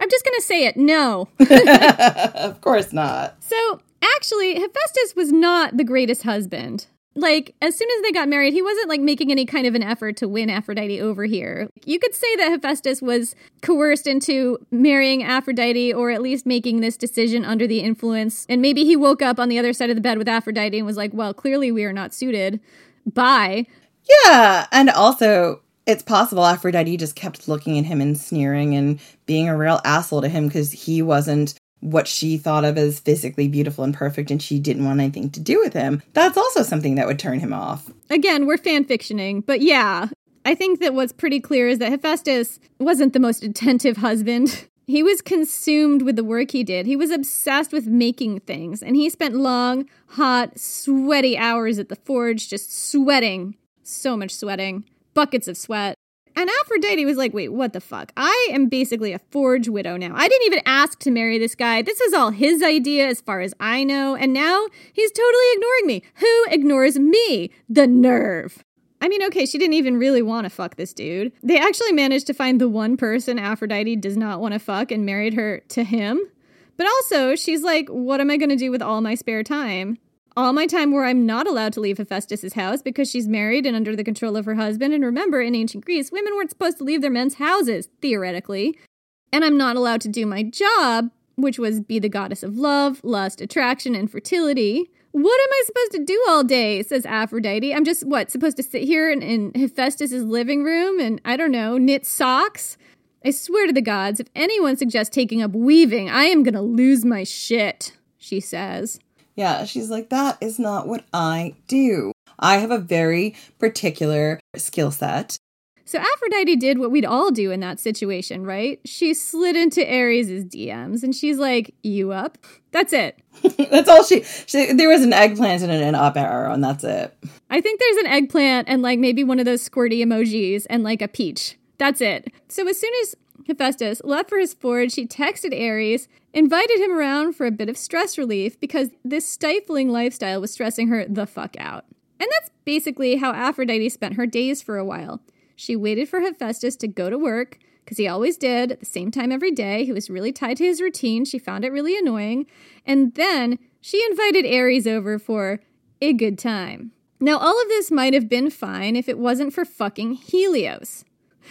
I'm just going to say it no. of course not. So, actually, Hephaestus was not the greatest husband like as soon as they got married, he wasn't like making any kind of an effort to win Aphrodite over here. You could say that Hephaestus was coerced into marrying Aphrodite or at least making this decision under the influence. And maybe he woke up on the other side of the bed with Aphrodite and was like, "Well, clearly we are not suited." Bye. Yeah, and also it's possible Aphrodite just kept looking at him and sneering and being a real asshole to him because he wasn't what she thought of as physically beautiful and perfect and she didn't want anything to do with him, that's also something that would turn him off. Again, we're fan fictioning, but yeah, I think that what's pretty clear is that Hephaestus wasn't the most attentive husband. He was consumed with the work he did. He was obsessed with making things, and he spent long, hot, sweaty hours at the forge just sweating. So much sweating. Buckets of sweat. And Aphrodite was like, wait, what the fuck? I am basically a forge widow now. I didn't even ask to marry this guy. This is all his idea as far as I know. And now he's totally ignoring me. Who ignores me? The nerve. I mean, okay, she didn't even really want to fuck this dude. They actually managed to find the one person Aphrodite does not want to fuck and married her to him. But also, she's like, what am I going to do with all my spare time? All my time where I'm not allowed to leave Hephaestus's house because she's married and under the control of her husband. And remember, in ancient Greece, women weren't supposed to leave their men's houses, theoretically. And I'm not allowed to do my job, which was be the goddess of love, lust, attraction, and fertility, What am I supposed to do all day? says Aphrodite. I'm just, what, supposed to sit here in, in Hephaestus' living room and, I don't know, knit socks? I swear to the gods, if anyone suggests taking up weaving, I am gonna lose my shit, she says. Yeah, she's like, that is not what I do. I have a very particular skill set. So Aphrodite did what we'd all do in that situation, right? She slid into Ares' DMs and she's like, "You up?" That's it. that's all she, she. There was an eggplant and an up arrow, and that's it. I think there's an eggplant and like maybe one of those squirty emojis and like a peach. That's it. So as soon as Hephaestus left for his forge, she texted Ares, invited him around for a bit of stress relief because this stifling lifestyle was stressing her the fuck out. And that's basically how Aphrodite spent her days for a while. She waited for Hephaestus to go to work, because he always did at the same time every day. He was really tied to his routine. She found it really annoying. And then she invited Ares over for a good time. Now, all of this might have been fine if it wasn't for fucking Helios.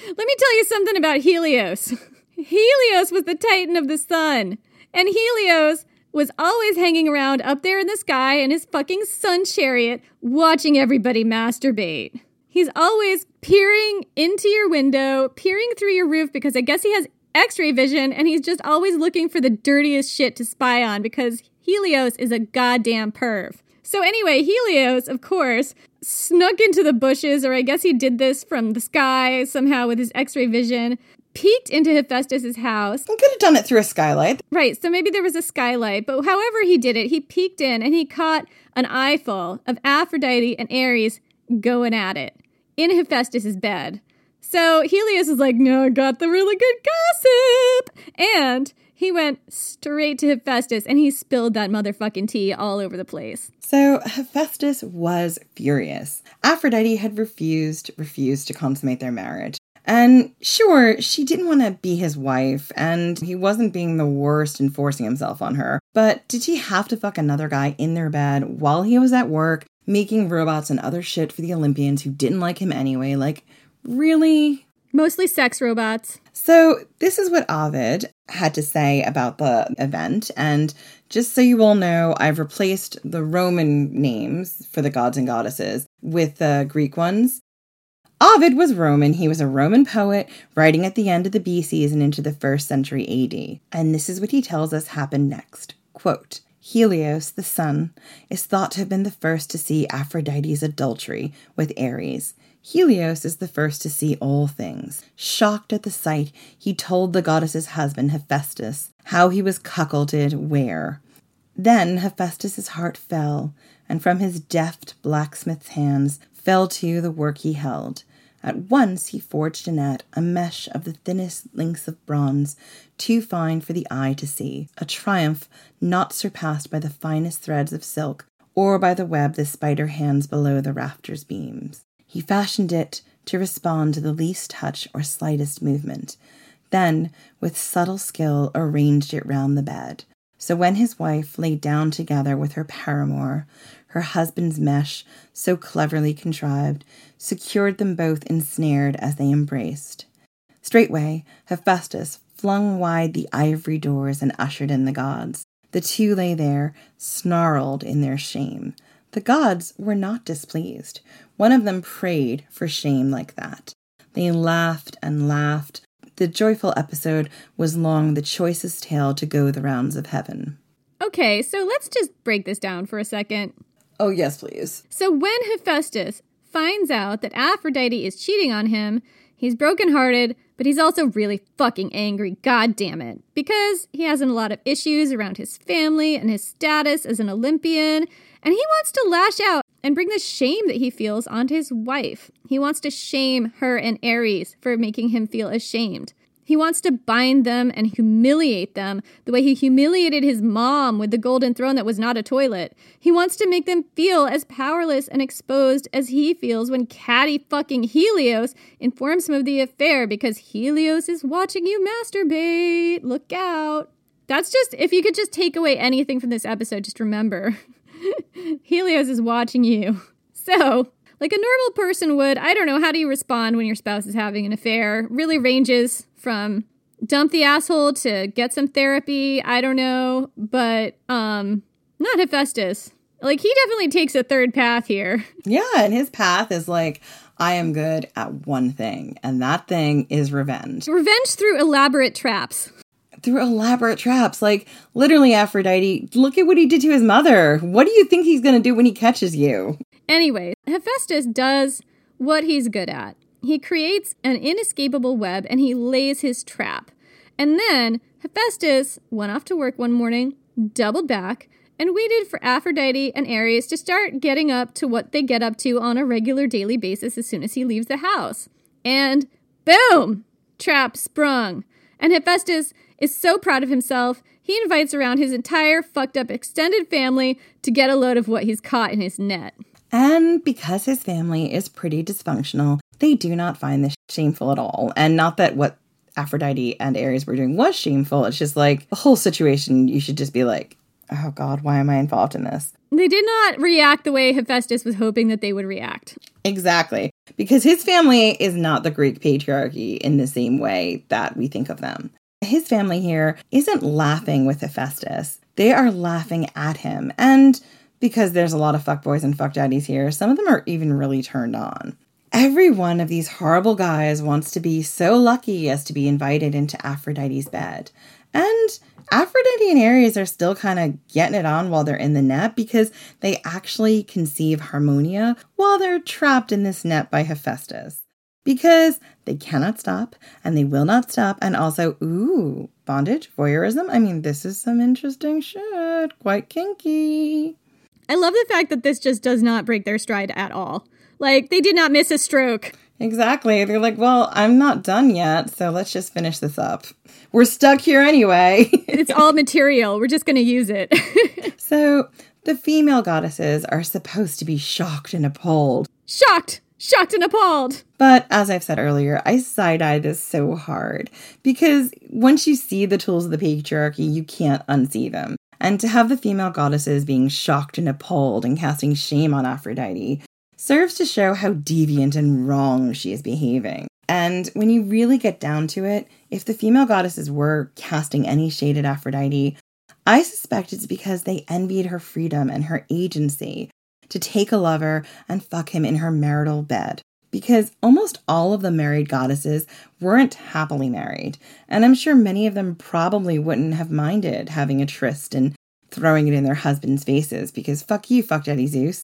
Let me tell you something about Helios. Helios was the titan of the sun. And Helios was always hanging around up there in the sky in his fucking sun chariot, watching everybody masturbate. He's always peering into your window, peering through your roof because I guess he has x ray vision and he's just always looking for the dirtiest shit to spy on because Helios is a goddamn perv. So, anyway, Helios, of course, snuck into the bushes, or I guess he did this from the sky somehow with his x ray vision, peeked into Hephaestus's house. He could have done it through a skylight. Right, so maybe there was a skylight, but however he did it, he peeked in and he caught an eyeful of Aphrodite and Ares going at it in Hephaestus's bed. So Helios is like, no, I got the really good gossip. And he went straight to Hephaestus and he spilled that motherfucking tea all over the place. So Hephaestus was furious. Aphrodite had refused, refused to consummate their marriage. And sure, she didn't want to be his wife, and he wasn't being the worst in forcing himself on her. But did he have to fuck another guy in their bed while he was at work making robots and other shit for the Olympians who didn't like him anyway. Like, really? Mostly sex robots. So, this is what Ovid had to say about the event. And just so you all know, I've replaced the Roman names for the gods and goddesses with the Greek ones. Ovid was Roman. He was a Roman poet writing at the end of the BCs and into the first century AD. And this is what he tells us happened next. Quote, Helios, the sun, is thought to have been the first to see Aphrodite's adultery with Ares. Helios is the first to see all things. Shocked at the sight, he told the goddess's husband, Hephaestus, how he was cuckolded where. Then Hephaestus's heart fell, and from his deft blacksmith's hands fell too the work he held. At once he forged a net, a mesh of the thinnest links of bronze, too fine for the eye to see, a triumph not surpassed by the finest threads of silk or by the web the spider hands below the rafters' beams. He fashioned it to respond to the least touch or slightest movement, then, with subtle skill, arranged it round the bed. So when his wife lay down together with her paramour, her husband's mesh, so cleverly contrived, secured them both ensnared as they embraced. Straightway, Hephaestus flung wide the ivory doors and ushered in the gods. The two lay there, snarled in their shame. The gods were not displeased. One of them prayed for shame like that. They laughed and laughed. The joyful episode was long the choicest tale to go the rounds of heaven. Okay, so let's just break this down for a second. Oh, yes, please. So when Hephaestus finds out that Aphrodite is cheating on him, he's brokenhearted, but he's also really fucking angry, god damn it. Because he has a lot of issues around his family and his status as an Olympian, and he wants to lash out and bring the shame that he feels onto his wife. He wants to shame her and Ares for making him feel ashamed. He wants to bind them and humiliate them the way he humiliated his mom with the golden throne that was not a toilet. He wants to make them feel as powerless and exposed as he feels when catty fucking Helios informs him of the affair because Helios is watching you masturbate. Look out. That's just, if you could just take away anything from this episode, just remember Helios is watching you. So, like a normal person would, I don't know, how do you respond when your spouse is having an affair? Really ranges from dump the asshole to get some therapy. I don't know, but um, not Hephaestus. Like he definitely takes a third path here. Yeah, and his path is like, I am good at one thing, and that thing is revenge. Revenge through elaborate traps. Through elaborate traps. Like, literally, Aphrodite, look at what he did to his mother. What do you think he's going to do when he catches you? Anyway, Hephaestus does what he's good at. He creates an inescapable web and he lays his trap. And then Hephaestus went off to work one morning, doubled back, and waited for Aphrodite and Ares to start getting up to what they get up to on a regular daily basis as soon as he leaves the house. And boom! Trap sprung. And Hephaestus is so proud of himself, he invites around his entire fucked up extended family to get a load of what he's caught in his net. And because his family is pretty dysfunctional, they do not find this shameful at all. And not that what Aphrodite and Ares were doing was shameful. It's just like the whole situation, you should just be like, oh God, why am I involved in this? They did not react the way Hephaestus was hoping that they would react. Exactly. Because his family is not the Greek patriarchy in the same way that we think of them. His family here isn't laughing with Hephaestus, they are laughing at him. And because there's a lot of fuckboys and fuck daddies here, some of them are even really turned on. Every one of these horrible guys wants to be so lucky as to be invited into Aphrodite's bed. And Aphrodite and Ares are still kind of getting it on while they're in the net because they actually conceive Harmonia while they're trapped in this net by Hephaestus. Because they cannot stop and they will not stop. And also, ooh, bondage, voyeurism. I mean, this is some interesting shit. Quite kinky. I love the fact that this just does not break their stride at all. Like, they did not miss a stroke. Exactly. They're like, well, I'm not done yet, so let's just finish this up. We're stuck here anyway. it's all material. We're just going to use it. so, the female goddesses are supposed to be shocked and appalled. Shocked! Shocked and appalled! But as I've said earlier, I side eye this so hard because once you see the tools of the patriarchy, you can't unsee them. And to have the female goddesses being shocked and appalled and casting shame on Aphrodite serves to show how deviant and wrong she is behaving. And when you really get down to it, if the female goddesses were casting any shade at Aphrodite, I suspect it's because they envied her freedom and her agency to take a lover and fuck him in her marital bed. Because almost all of the married goddesses weren't happily married, and I'm sure many of them probably wouldn't have minded having a tryst and throwing it in their husbands' faces because fuck you, fuck Daddy Zeus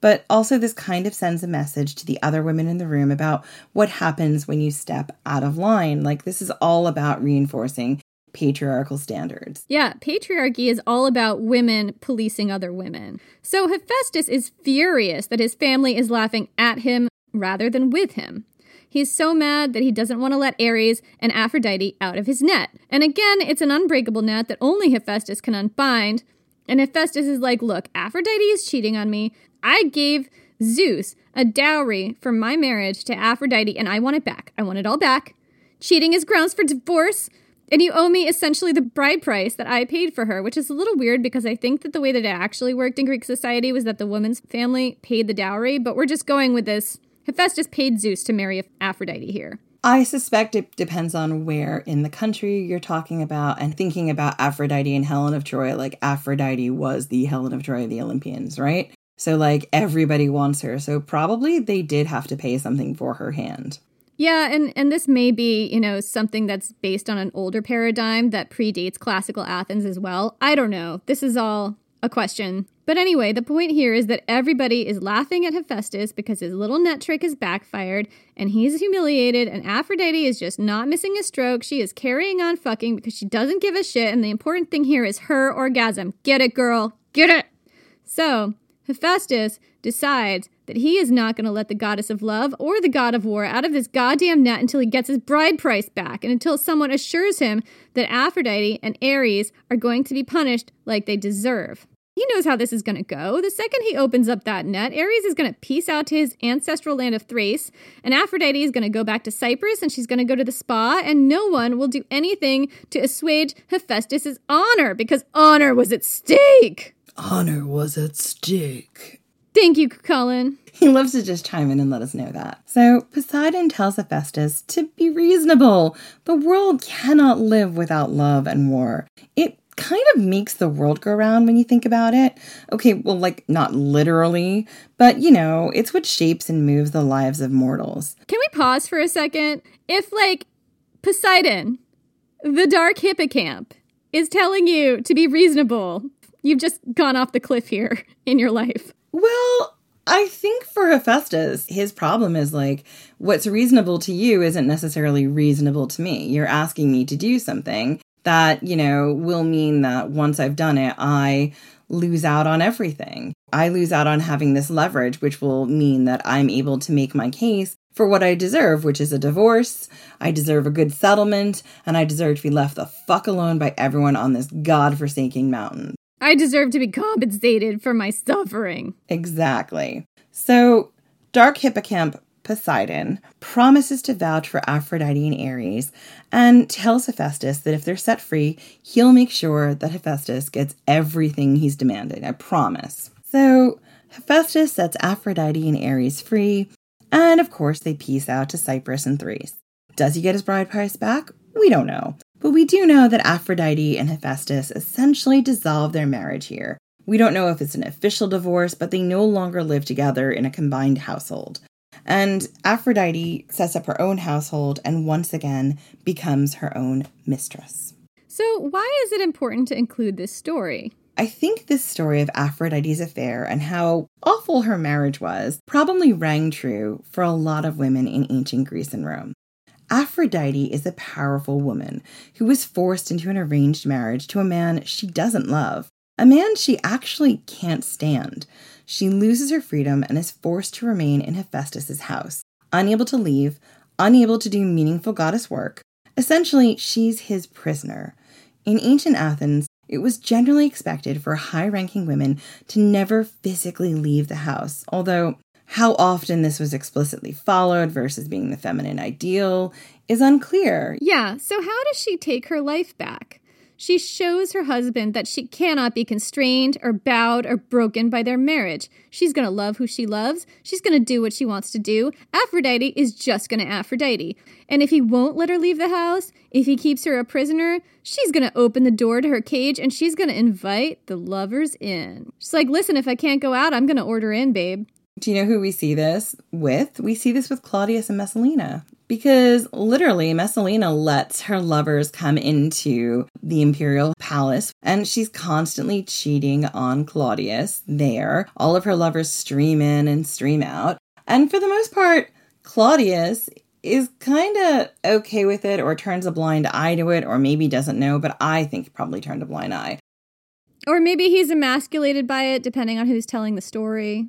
but also this kind of sends a message to the other women in the room about what happens when you step out of line. Like, this is all about reinforcing patriarchal standards. Yeah, patriarchy is all about women policing other women. So Hephaestus is furious that his family is laughing at him rather than with him. He's so mad that he doesn't want to let Ares and Aphrodite out of his net. And again, it's an unbreakable net that only Hephaestus can unbind. And Hephaestus is like, Look, Aphrodite is cheating on me. I gave Zeus a dowry for my marriage to Aphrodite and I want it back. I want it all back. Cheating is grounds for divorce. And you owe me essentially the bride price that I paid for her, which is a little weird because I think that the way that it actually worked in Greek society was that the woman's family paid the dowry, but we're just going with this. Hephaestus paid Zeus to marry Aphrodite here. I suspect it depends on where in the country you're talking about and thinking about Aphrodite and Helen of Troy, like Aphrodite was the Helen of Troy of the Olympians, right? So, like, everybody wants her. So, probably they did have to pay something for her hand. Yeah, and, and this may be, you know, something that's based on an older paradigm that predates classical Athens as well. I don't know. This is all a question. But anyway, the point here is that everybody is laughing at Hephaestus because his little net trick has backfired and he's humiliated, and Aphrodite is just not missing a stroke. She is carrying on fucking because she doesn't give a shit, and the important thing here is her orgasm. Get it, girl. Get it. So, Hephaestus decides that he is not going to let the goddess of love or the god of war out of this goddamn net until he gets his bride price back and until someone assures him that Aphrodite and Ares are going to be punished like they deserve. He knows how this is going to go. The second he opens up that net, Ares is going to peace out to his ancestral land of Thrace, and Aphrodite is going to go back to Cyprus and she's going to go to the spa, and no one will do anything to assuage Hephaestus's honor because honor was at stake honor was at stake. Thank you, Cullen. He loves to just chime in and let us know that. So Poseidon tells Hephaestus to be reasonable. The world cannot live without love and war. It kind of makes the world go round when you think about it. Okay, well, like not literally, but you know, it's what shapes and moves the lives of mortals. Can we pause for a second? If, like, Poseidon, the dark hippocamp, is telling you to be reasonable, you've just gone off the cliff here in your life. Well, I think for Hephaestus, his problem is like, what's reasonable to you isn't necessarily reasonable to me. You're asking me to do something that, you know, will mean that once I've done it, I lose out on everything. I lose out on having this leverage, which will mean that I'm able to make my case for what I deserve, which is a divorce. I deserve a good settlement, and I deserve to be left the fuck alone by everyone on this god-forsaking mountain. I deserve to be compensated for my suffering. Exactly. So, Dark Hippocamp Poseidon promises to vouch for Aphrodite and Ares and tells Hephaestus that if they're set free, he'll make sure that Hephaestus gets everything he's demanded. I promise. So, Hephaestus sets Aphrodite and Ares free, and of course, they peace out to Cyprus and Thrace. Does he get his bride price back? We don't know. But we do know that Aphrodite and Hephaestus essentially dissolve their marriage here. We don't know if it's an official divorce, but they no longer live together in a combined household. And Aphrodite sets up her own household and once again becomes her own mistress. So, why is it important to include this story? I think this story of Aphrodite's affair and how awful her marriage was probably rang true for a lot of women in ancient Greece and Rome. Aphrodite is a powerful woman who was forced into an arranged marriage to a man she doesn't love, a man she actually can't stand. She loses her freedom and is forced to remain in Hephaestus's house, unable to leave, unable to do meaningful goddess work. Essentially, she's his prisoner. In ancient Athens, it was generally expected for high ranking women to never physically leave the house, although how often this was explicitly followed versus being the feminine ideal is unclear. Yeah, so how does she take her life back? She shows her husband that she cannot be constrained or bowed or broken by their marriage. She's going to love who she loves. She's going to do what she wants to do. Aphrodite is just going to Aphrodite. And if he won't let her leave the house, if he keeps her a prisoner, she's going to open the door to her cage and she's going to invite the lovers in. She's like, listen, if I can't go out, I'm going to order in, babe. Do you know who we see this with? We see this with Claudius and Messalina. Because literally, Messalina lets her lovers come into the imperial palace and she's constantly cheating on Claudius there. All of her lovers stream in and stream out. And for the most part, Claudius is kind of okay with it or turns a blind eye to it or maybe doesn't know, but I think he probably turned a blind eye. Or maybe he's emasculated by it, depending on who's telling the story.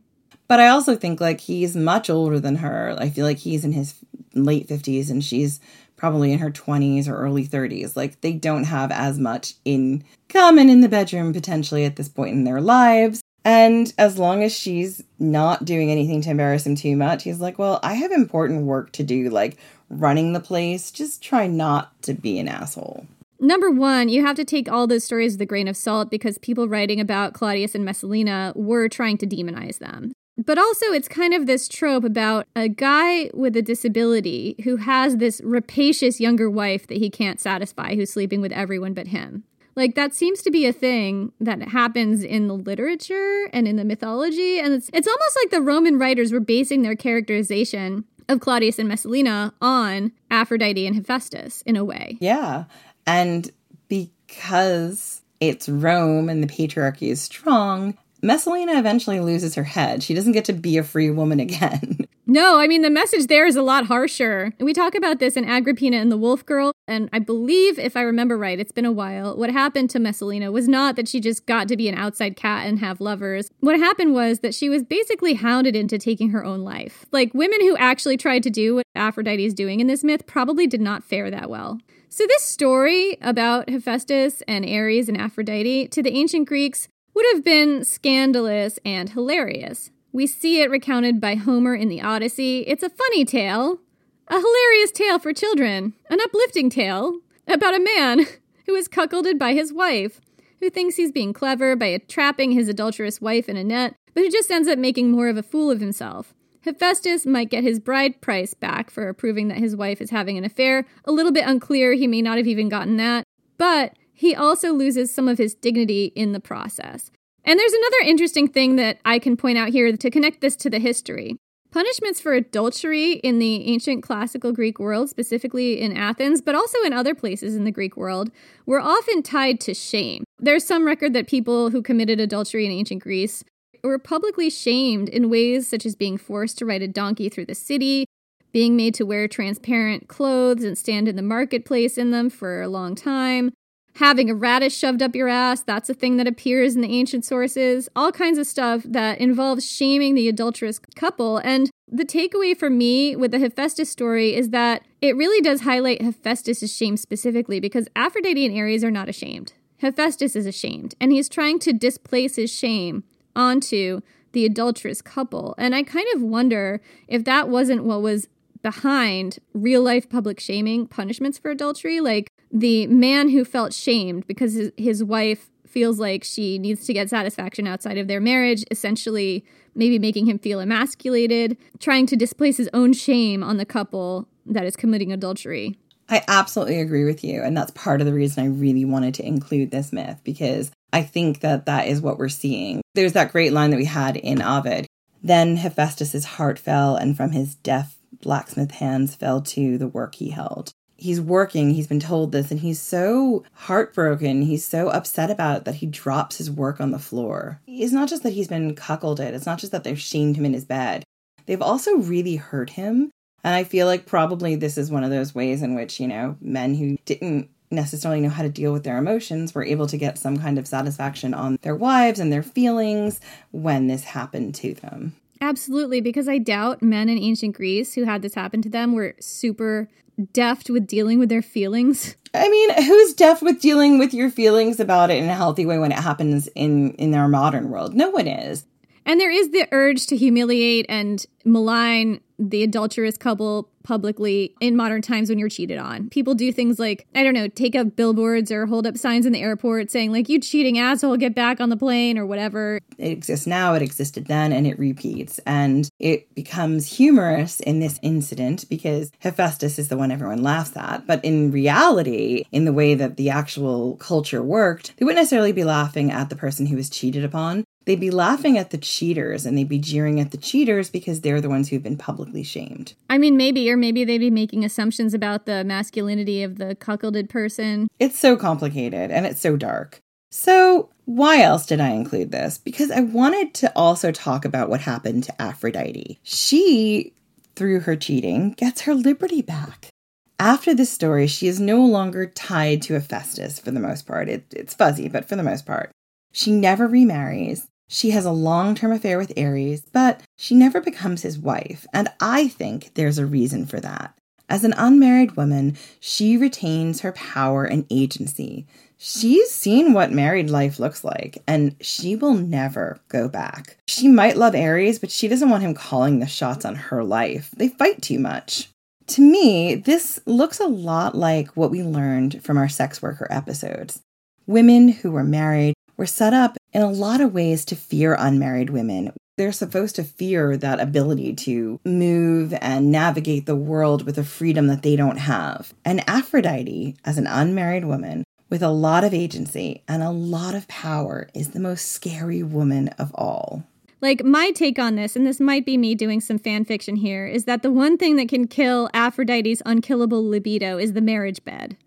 But I also think like he's much older than her. I feel like he's in his late 50s and she's probably in her 20s or early 30s. Like they don't have as much in common in the bedroom potentially at this point in their lives. And as long as she's not doing anything to embarrass him too much, he's like, Well, I have important work to do, like running the place. Just try not to be an asshole. Number one, you have to take all those stories with a grain of salt because people writing about Claudius and Messalina were trying to demonize them. But also, it's kind of this trope about a guy with a disability who has this rapacious younger wife that he can't satisfy, who's sleeping with everyone but him. Like, that seems to be a thing that happens in the literature and in the mythology. And it's, it's almost like the Roman writers were basing their characterization of Claudius and Messalina on Aphrodite and Hephaestus in a way. Yeah. And because it's Rome and the patriarchy is strong, Messalina eventually loses her head. She doesn't get to be a free woman again. No, I mean, the message there is a lot harsher. We talk about this in Agrippina and the Wolf Girl, and I believe, if I remember right, it's been a while. What happened to Messalina was not that she just got to be an outside cat and have lovers. What happened was that she was basically hounded into taking her own life. Like, women who actually tried to do what Aphrodite is doing in this myth probably did not fare that well. So, this story about Hephaestus and Ares and Aphrodite to the ancient Greeks would have been scandalous and hilarious. We see it recounted by Homer in the Odyssey. It's a funny tale, a hilarious tale for children, an uplifting tale about a man who is cuckolded by his wife, who thinks he's being clever by trapping his adulterous wife in a net, but who just ends up making more of a fool of himself. Hephaestus might get his bride price back for proving that his wife is having an affair. A little bit unclear, he may not have even gotten that. But he also loses some of his dignity in the process. And there's another interesting thing that I can point out here to connect this to the history. Punishments for adultery in the ancient classical Greek world, specifically in Athens, but also in other places in the Greek world, were often tied to shame. There's some record that people who committed adultery in ancient Greece were publicly shamed in ways such as being forced to ride a donkey through the city, being made to wear transparent clothes and stand in the marketplace in them for a long time, having a radish shoved up your ass, that's a thing that appears in the ancient sources, all kinds of stuff that involves shaming the adulterous couple. And the takeaway for me with the Hephaestus story is that it really does highlight Hephaestus' shame specifically because Aphrodite and Ares are not ashamed. Hephaestus is ashamed, and he's trying to displace his shame onto the adulterous couple. And I kind of wonder if that wasn't what was behind real life public shaming punishments for adultery. Like the man who felt shamed because his, his wife feels like she needs to get satisfaction outside of their marriage, essentially, maybe making him feel emasculated, trying to displace his own shame on the couple that is committing adultery. I absolutely agree with you. And that's part of the reason I really wanted to include this myth because I think that that is what we're seeing. There's that great line that we had in Ovid. Then Hephaestus's heart fell, and from his deaf blacksmith hands fell to the work he held he's working, he's been told this, and he's so heartbroken, he's so upset about it that he drops his work on the floor. It's not just that he's been cuckolded, it's not just that they've shamed him in his bed. They've also really hurt him. And I feel like probably this is one of those ways in which, you know, men who didn't necessarily know how to deal with their emotions were able to get some kind of satisfaction on their wives and their feelings when this happened to them. Absolutely, because I doubt men in ancient Greece who had this happen to them were super deft with dealing with their feelings. I mean, who's deft with dealing with your feelings about it in a healthy way when it happens in in our modern world? No one is. And there is the urge to humiliate and malign the adulterous couple publicly in modern times when you're cheated on. People do things like, I don't know, take up billboards or hold up signs in the airport saying, like, you cheating asshole, get back on the plane or whatever. It exists now, it existed then, and it repeats. And it becomes humorous in this incident because Hephaestus is the one everyone laughs at. But in reality, in the way that the actual culture worked, they wouldn't necessarily be laughing at the person who was cheated upon they'd be laughing at the cheaters and they'd be jeering at the cheaters because they're the ones who've been publicly shamed. I mean, maybe, or maybe they'd be making assumptions about the masculinity of the cuckolded person. It's so complicated and it's so dark. So, why else did I include this? Because I wanted to also talk about what happened to Aphrodite. She, through her cheating, gets her liberty back. After this story, she is no longer tied to Hephaestus for the most part. It, it's fuzzy, but for the most part. She never remarries. She has a long term affair with Ares, but she never becomes his wife, and I think there's a reason for that. As an unmarried woman, she retains her power and agency. She's seen what married life looks like, and she will never go back. She might love Ares, but she doesn't want him calling the shots on her life. They fight too much. To me, this looks a lot like what we learned from our sex worker episodes. Women who were married were set up in a lot of ways to fear unmarried women. They're supposed to fear that ability to move and navigate the world with a freedom that they don't have. And Aphrodite, as an unmarried woman, with a lot of agency and a lot of power, is the most scary woman of all. Like, my take on this, and this might be me doing some fan fiction here, is that the one thing that can kill Aphrodite's unkillable libido is the marriage bed.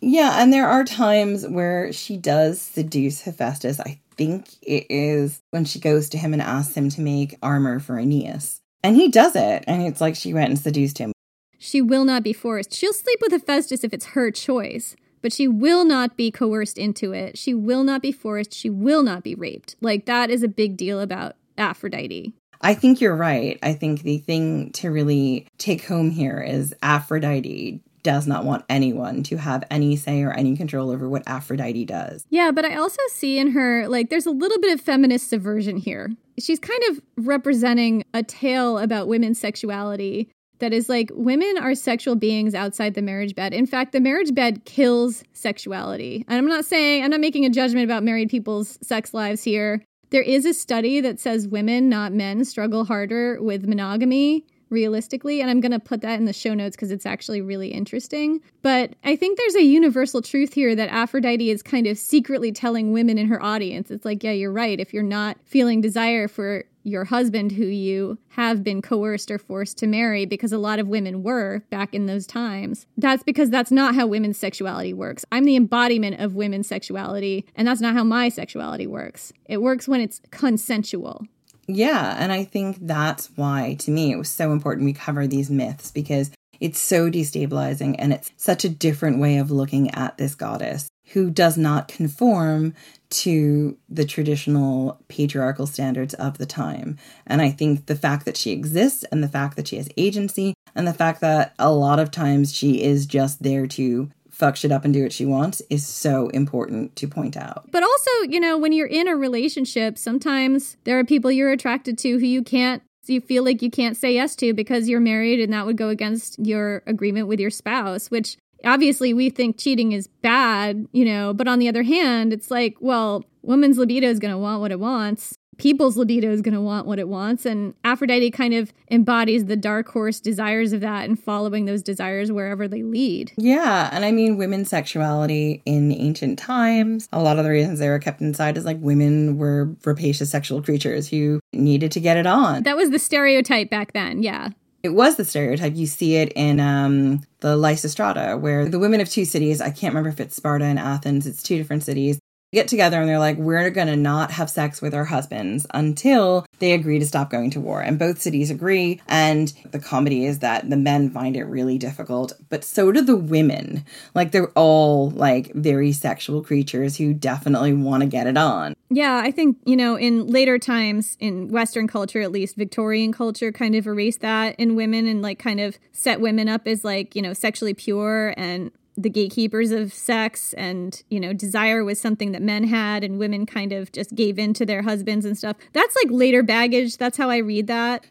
Yeah, and there are times where she does seduce Hephaestus. I think it is when she goes to him and asks him to make armor for Aeneas. And he does it, and it's like she went and seduced him. She will not be forced. She'll sleep with Hephaestus if it's her choice, but she will not be coerced into it. She will not be forced. She will not be raped. Like, that is a big deal about Aphrodite. I think you're right. I think the thing to really take home here is Aphrodite does not want anyone to have any say or any control over what Aphrodite does. Yeah, but I also see in her, like, there's a little bit of feminist subversion here. She's kind of representing a tale about women's sexuality that is like women are sexual beings outside the marriage bed. In fact, the marriage bed kills sexuality. And I'm not saying, I'm not making a judgment about married people's sex lives here. There is a study that says women, not men, struggle harder with monogamy realistically. And I'm going to put that in the show notes because it's actually really interesting. But I think there's a universal truth here that Aphrodite is kind of secretly telling women in her audience. It's like, yeah, you're right. If you're not feeling desire for your husband who you have been coerced or forced to marry because a lot of women were back in those times. That's because that's not how women's sexuality works. I'm the embodiment of women's sexuality, and that's not how my sexuality works. It works when it's consensual. Yeah, and I think that's why, to me, it was so important we cover these myths because it's so destabilizing and it's such a different way of looking at this goddess who does not conform to the traditional patriarchal standards of the time. And I think the fact that she exists and the fact that she has agency and the fact that a lot of times she is just there to fuck shit up and do what she wants is so important to point out. But also, you know, when you're in a relationship, sometimes there are people you're attracted to who you can't you feel like you can't say yes to because you're married and that would go against your agreement with your spouse, which obviously we think cheating is bad, you know, but on the other hand, it's like, well, woman's libido is going to want what it wants people's libido is going to want what it wants. And Aphrodite kind of embodies the dark horse desires of that and following those desires wherever they lead. Yeah. And I mean, women's sexuality in ancient times, a lot of the reasons they were kept inside is like women were rapacious sexual creatures who needed to get it on. That was the stereotype back then. Yeah. It was the stereotype. You see it in um, the Lysistrata, where the women of two cities, I can't remember if it's Sparta and Athens, it's two different cities, get together and they're like, we're going to not have sex with our husbands until they agree to stop going to war. And both cities agree. And the comedy is that the men find it really difficult, but so do the women. Like they're all like very sexual creatures who definitely want to get it on. Yeah, I think, you know, in later times, in Western culture, at least Victorian culture, kind of erased that in women and like kind of set women up as like, you know, sexually pure and the gatekeepers of sex and you know desire was something that men had and women kind of just gave in to their husbands and stuff. That's like later baggage. That's how i read that.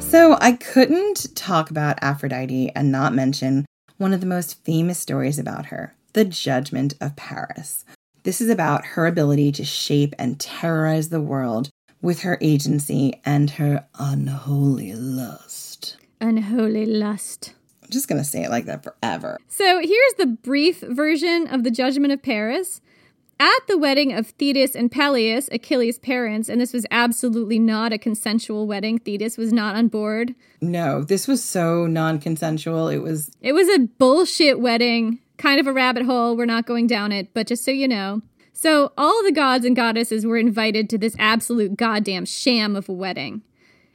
So i couldn't talk about aphrodite and not mention one of the most famous stories about her the judgment of paris this is about her ability to shape and terrorize the world with her agency and her unholy lust. Unholy lust. I'm just going to say it like that forever. So here's the brief version of the Judgment of Paris. At the wedding of Thetis and Peleus, Achilles' parents, and this was absolutely not a consensual wedding. Thetis was not on board. No, this was so non consensual. It was. It was a bullshit wedding kind of a rabbit hole. We're not going down it, but just so you know. So, all the gods and goddesses were invited to this absolute goddamn sham of a wedding.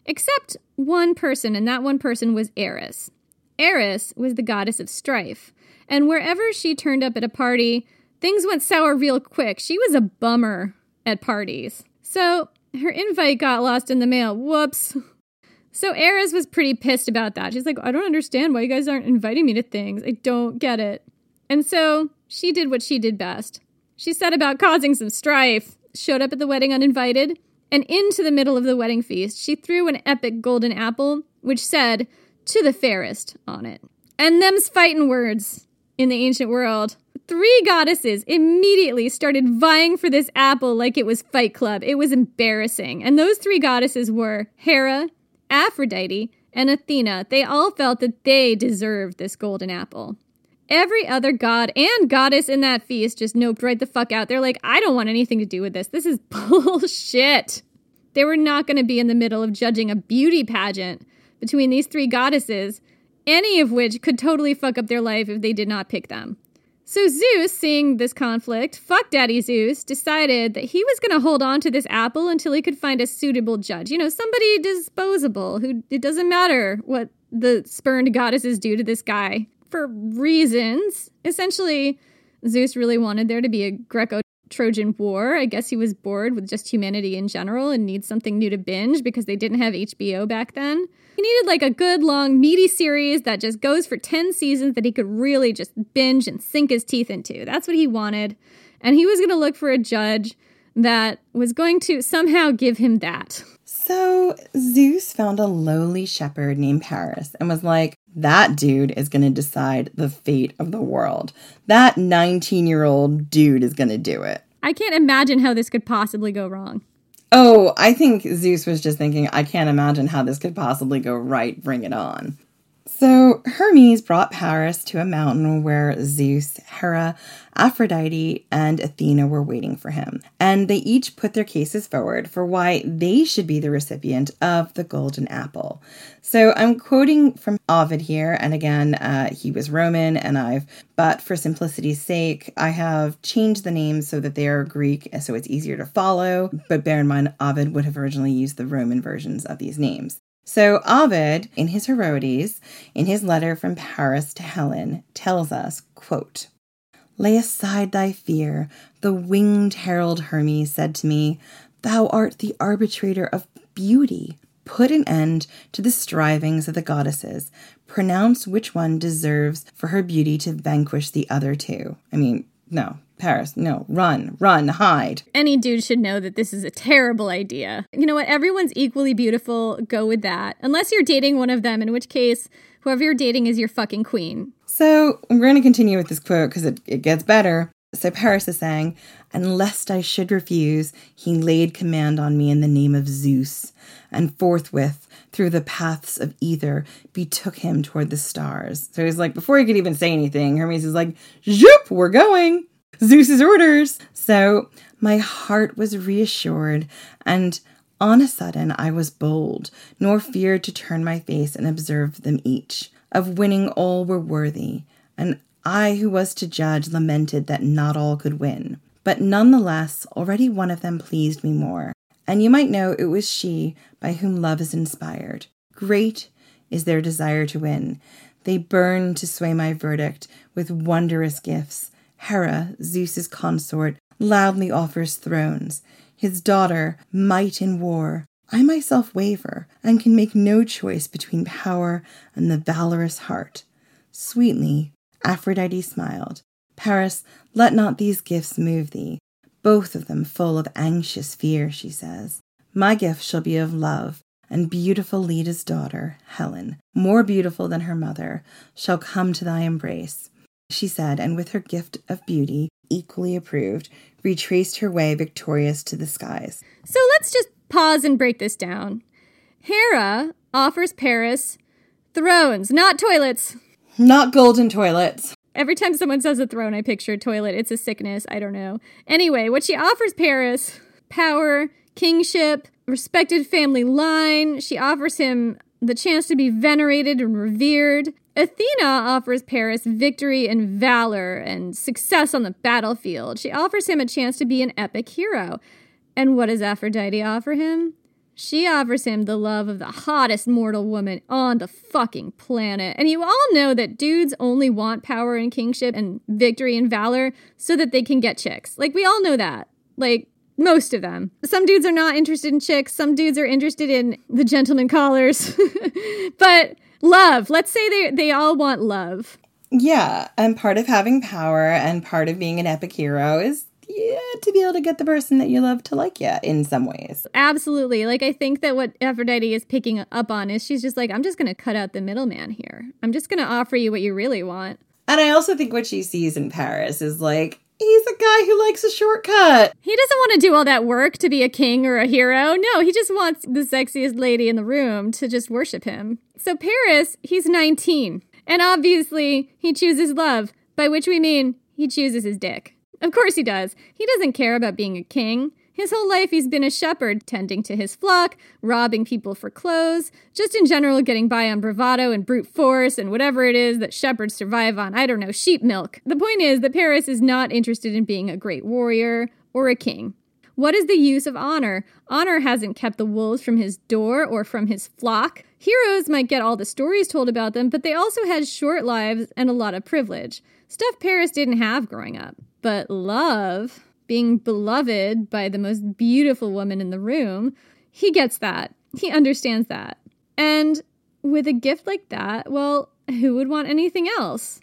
Except one person, and that one person was Eris. Eris was the goddess of strife, and wherever she turned up at a party, things went sour real quick. She was a bummer at parties. So, her invite got lost in the mail. Whoops. So Eris was pretty pissed about that. She's like, I don't understand why you guys aren't inviting me to things. I don't get it. And so she did what she did best. She set about causing some strife, showed up at the wedding uninvited, and into the middle of the wedding feast, she threw an epic golden apple, which said, To the fairest, on it. And them's fighting words in the ancient world. Three goddesses immediately started vying for this apple like it was Fight Club. It was embarrassing. And those three goddesses were Hera, Aphrodite, and Athena. They all felt that they deserved this golden apple. Every other god and goddess in that feast just noped right the fuck out. They're like, I don't want anything to do with this. This is bullshit. They were not going to be in the middle of judging a beauty pageant between these three goddesses, any of which could totally fuck up their life if they did not pick them. So Zeus, seeing this conflict, fuck Daddy Zeus, decided that he was going to hold on to this apple until he could find a suitable judge. You know, somebody disposable who it doesn't matter what the spurned goddesses do to this guy for reasons. Essentially, Zeus really wanted there to be a Greco Trojan War. I guess he was bored with just humanity in general and needs something new to binge because they didn't have HBO back then. He needed like a good, long, meaty series that just goes for 10 seasons that he could really just binge and sink his teeth into. That's what he wanted. And he was going to look for a judge that was going to somehow give him that. So Zeus found a lowly shepherd named Paris and was like, that dude is going to decide the fate of the world. That 19 year old dude is going to do it. I can't imagine how this could possibly go wrong. Oh, I think Zeus was just thinking, I can't imagine how this could possibly go right. Bring it on. So Hermes brought Paris to a mountain where Zeus, Hera, Aphrodite, and Athena were waiting for him. And they each put their cases forward for why they should be the recipient of the golden apple. So I'm quoting from Ovid here, and again, uh, he was Roman, and I've, but for simplicity's sake, I have changed the names so that they are Greek, so it's easier to follow. But bear in mind, Ovid would have originally used the Roman versions of these names. So Ovid, in his Heroides, in his letter from Paris to Helen, tells us, quote, Lay aside thy fear. The winged herald Hermes said to me, Thou art the arbitrator of beauty. Put an end to the strivings of the goddesses. Pronounce which one deserves for her beauty to vanquish the other two. I mean, no, Paris, no, run, run, hide. Any dude should know that this is a terrible idea. You know what? Everyone's equally beautiful. Go with that. Unless you're dating one of them, in which case, whoever you're dating is your fucking queen. So we're going to continue with this quote because it, it gets better. So Paris is saying, And lest I should refuse, he laid command on me in the name of Zeus, and forthwith, through the paths of ether, betook him toward the stars. So he's like, before he could even say anything, Hermes is like, Zoop, we're going. Zeus's orders. So my heart was reassured, and on a sudden I was bold, nor feared to turn my face and observe them each. Of winning all were worthy, and I who was to judge lamented that not all could win. But none the less, already one of them pleased me more, and you might know it was she by whom love is inspired. Great is their desire to win. They burn to sway my verdict with wondrous gifts Hera, Zeus's consort, loudly offers thrones. His daughter, might in war. I myself waver, and can make no choice between power and the valorous heart. Sweetly, Aphrodite smiled. Paris, let not these gifts move thee, both of them full of anxious fear, she says. My gift shall be of love, and beautiful Leda's daughter, Helen, more beautiful than her mother, shall come to thy embrace she said, and with her gift of beauty, equally approved, retraced her way victorious to the skies. So let's just pause and break this down. Hera offers Paris thrones, not toilets. Not golden toilets. Every time someone says a throne, I picture a toilet. It's a sickness. I don't know. Anyway, what she offers Paris power, kingship, respected family line. She offers him the chance to be venerated and revered. Athena offers Paris victory and valor and success on the battlefield. She offers him a chance to be an epic hero. And what does Aphrodite offer him? She offers him the love of the hottest mortal woman on the fucking planet. And you all know that dudes only want power and kingship and victory and valor so that they can get chicks. Like, we all know that. Like, most of them. Some dudes are not interested in chicks, some dudes are interested in the gentleman callers. but love. Let's say they they all want love. Yeah, and part of having power and part of being an epic hero is yeah, to be able to get the person that you love to like you in some ways. Absolutely. Like I think that what Aphrodite is picking up on is she's just like, I'm just gonna cut out the middleman here. I'm just gonna offer you what you really want. And I also think what she sees in Paris is like, he's a guy who likes a shortcut. He doesn't want to do all that work to be a king or a hero. No, he just wants the sexiest lady in the room to just worship him. So, Paris, he's 19. And obviously, he chooses love, by which we mean he chooses his dick. Of course he does. He doesn't care about being a king. His whole life he's been a shepherd, tending to his flock, robbing people for clothes, just in general getting by on bravado and brute force and whatever it is that shepherds survive on. I don't know, sheep milk. The point is that Paris is not interested in being a great warrior or a king. What is the use of honor? Honor hasn't kept the wolves from his door or from his flock. Heroes might get all the stories told about them, but they also had short lives and a lot of privilege. Stuff Paris didn't have growing up. But love, being beloved by the most beautiful woman in the room, he gets that. He understands that. And with a gift like that, well, who would want anything else?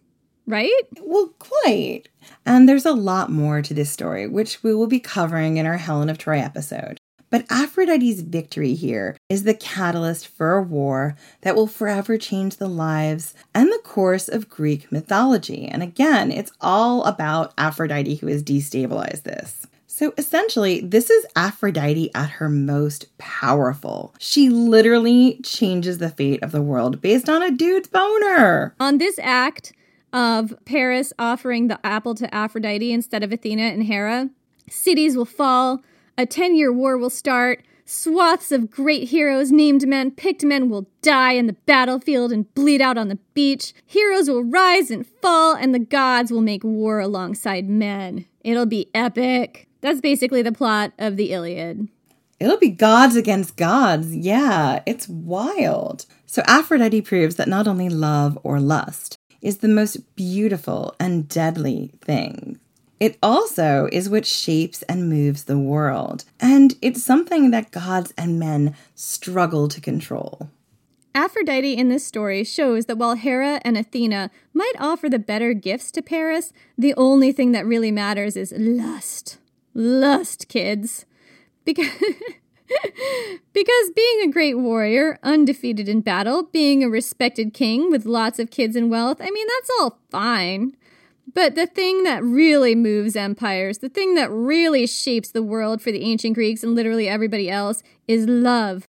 Right? Well, quite. And there's a lot more to this story, which we will be covering in our Helen of Troy episode. But Aphrodite's victory here is the catalyst for a war that will forever change the lives and the course of Greek mythology. And again, it's all about Aphrodite who has destabilized this. So essentially, this is Aphrodite at her most powerful. She literally changes the fate of the world based on a dude's boner. On this act of Paris offering the apple to Aphrodite instead of Athena and Hera, cities will fall, a 10 year war will start, swaths of great heroes, named men, picked men will die in the battlefield and bleed out on the beach. Heroes will rise and fall, and the gods will make war alongside men. It'll be epic. That's basically the plot of the Iliad. It'll be gods against gods. Yeah, it's wild. So Aphrodite proves that not only love or lust is the most beautiful and deadly thing, it also is what shapes and moves the world. And it's something that gods and men struggle to control. Aphrodite in this story shows that while Hera and Athena might offer the better gifts to Paris, the only thing that really matters is lust lust, kids. Because. because being a great warrior, undefeated in battle, being a respected king with lots of kids and wealth, I mean, that's all fine. But the thing that really moves empires, the thing that really shapes the world for the ancient Greeks and literally everybody else, is love.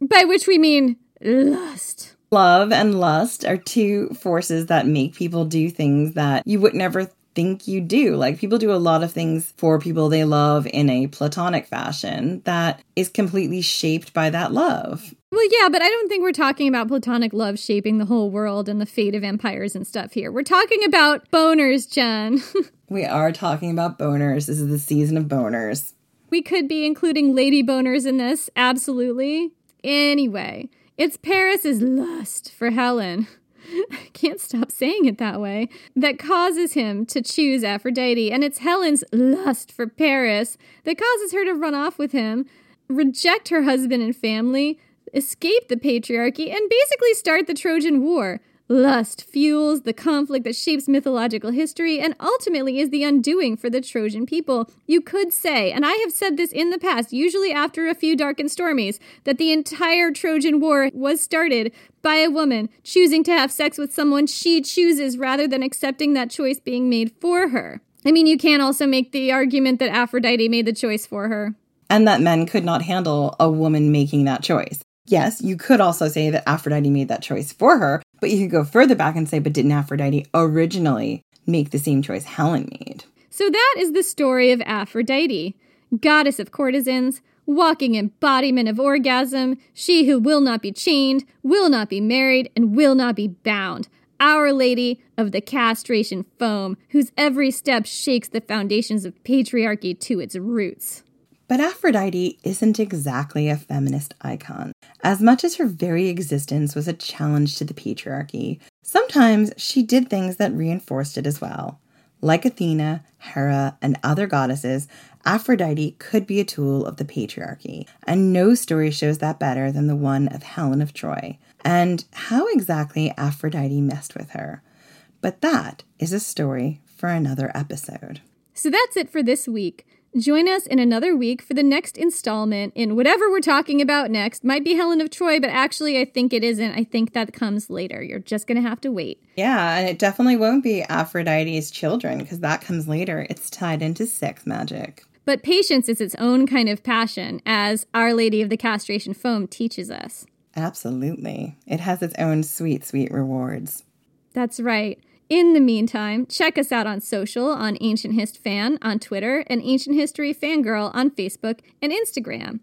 By which we mean lust. Love and lust are two forces that make people do things that you would never think you do. Like people do a lot of things for people they love in a platonic fashion that is completely shaped by that love. Well, yeah, but I don't think we're talking about platonic love shaping the whole world and the fate of empires and stuff here. We're talking about boners, Jen. we are talking about boners. This is the season of boners. We could be including lady boners in this, absolutely. Anyway, it's Paris's lust for Helen. I can't stop saying it that way, that causes him to choose Aphrodite. And it's Helen's lust for Paris that causes her to run off with him, reject her husband and family, escape the patriarchy, and basically start the Trojan War. Lust fuels the conflict that shapes mythological history and ultimately is the undoing for the Trojan people. You could say, and I have said this in the past, usually after a few dark and stormies, that the entire Trojan War was started by a woman choosing to have sex with someone she chooses rather than accepting that choice being made for her. I mean, you can also make the argument that Aphrodite made the choice for her. And that men could not handle a woman making that choice. Yes, you could also say that Aphrodite made that choice for her, but you could go further back and say, but didn't Aphrodite originally make the same choice Helen made? So that is the story of Aphrodite, goddess of courtesans, walking embodiment of orgasm, she who will not be chained, will not be married, and will not be bound. Our Lady of the castration foam, whose every step shakes the foundations of patriarchy to its roots. But Aphrodite isn't exactly a feminist icon. As much as her very existence was a challenge to the patriarchy, sometimes she did things that reinforced it as well. Like Athena, Hera, and other goddesses, Aphrodite could be a tool of the patriarchy, and no story shows that better than the one of Helen of Troy, and how exactly Aphrodite messed with her. But that is a story for another episode. So that's it for this week. Join us in another week for the next installment in whatever we're talking about next. Might be Helen of Troy, but actually, I think it isn't. I think that comes later. You're just going to have to wait. Yeah, and it definitely won't be Aphrodite's children because that comes later. It's tied into sex magic. But patience is its own kind of passion, as Our Lady of the Castration Foam teaches us. Absolutely. It has its own sweet, sweet rewards. That's right. In the meantime, check us out on social on Ancient Hist Fan on Twitter and Ancient History Fangirl on Facebook and Instagram.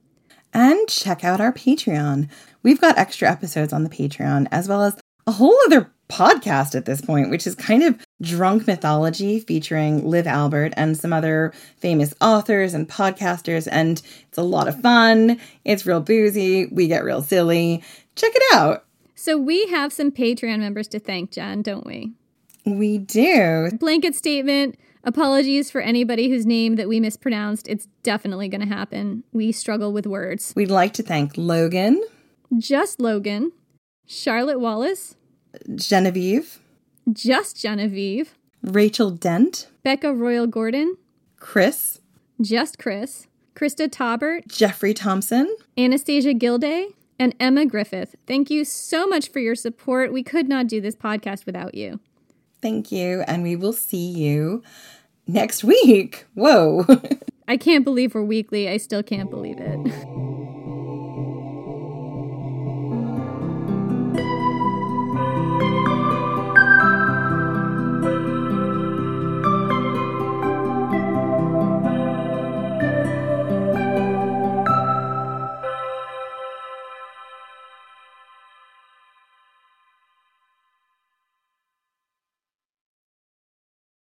And check out our Patreon. We've got extra episodes on the Patreon, as well as a whole other podcast at this point, which is kind of drunk mythology featuring Liv Albert and some other famous authors and podcasters. And it's a lot of fun. It's real boozy. We get real silly. Check it out. So, we have some Patreon members to thank, Jen, don't we? We do. Blanket statement. Apologies for anybody whose name that we mispronounced. It's definitely going to happen. We struggle with words. We'd like to thank Logan, Just Logan, Charlotte Wallace, Genevieve, Just Genevieve, Rachel Dent, Becca Royal Gordon, Chris, Just Chris, Krista Taubert, Jeffrey Thompson, Anastasia Gilday, and Emma Griffith. Thank you so much for your support. We could not do this podcast without you. Thank you. And we will see you next week. Whoa. I can't believe we're weekly. I still can't believe it.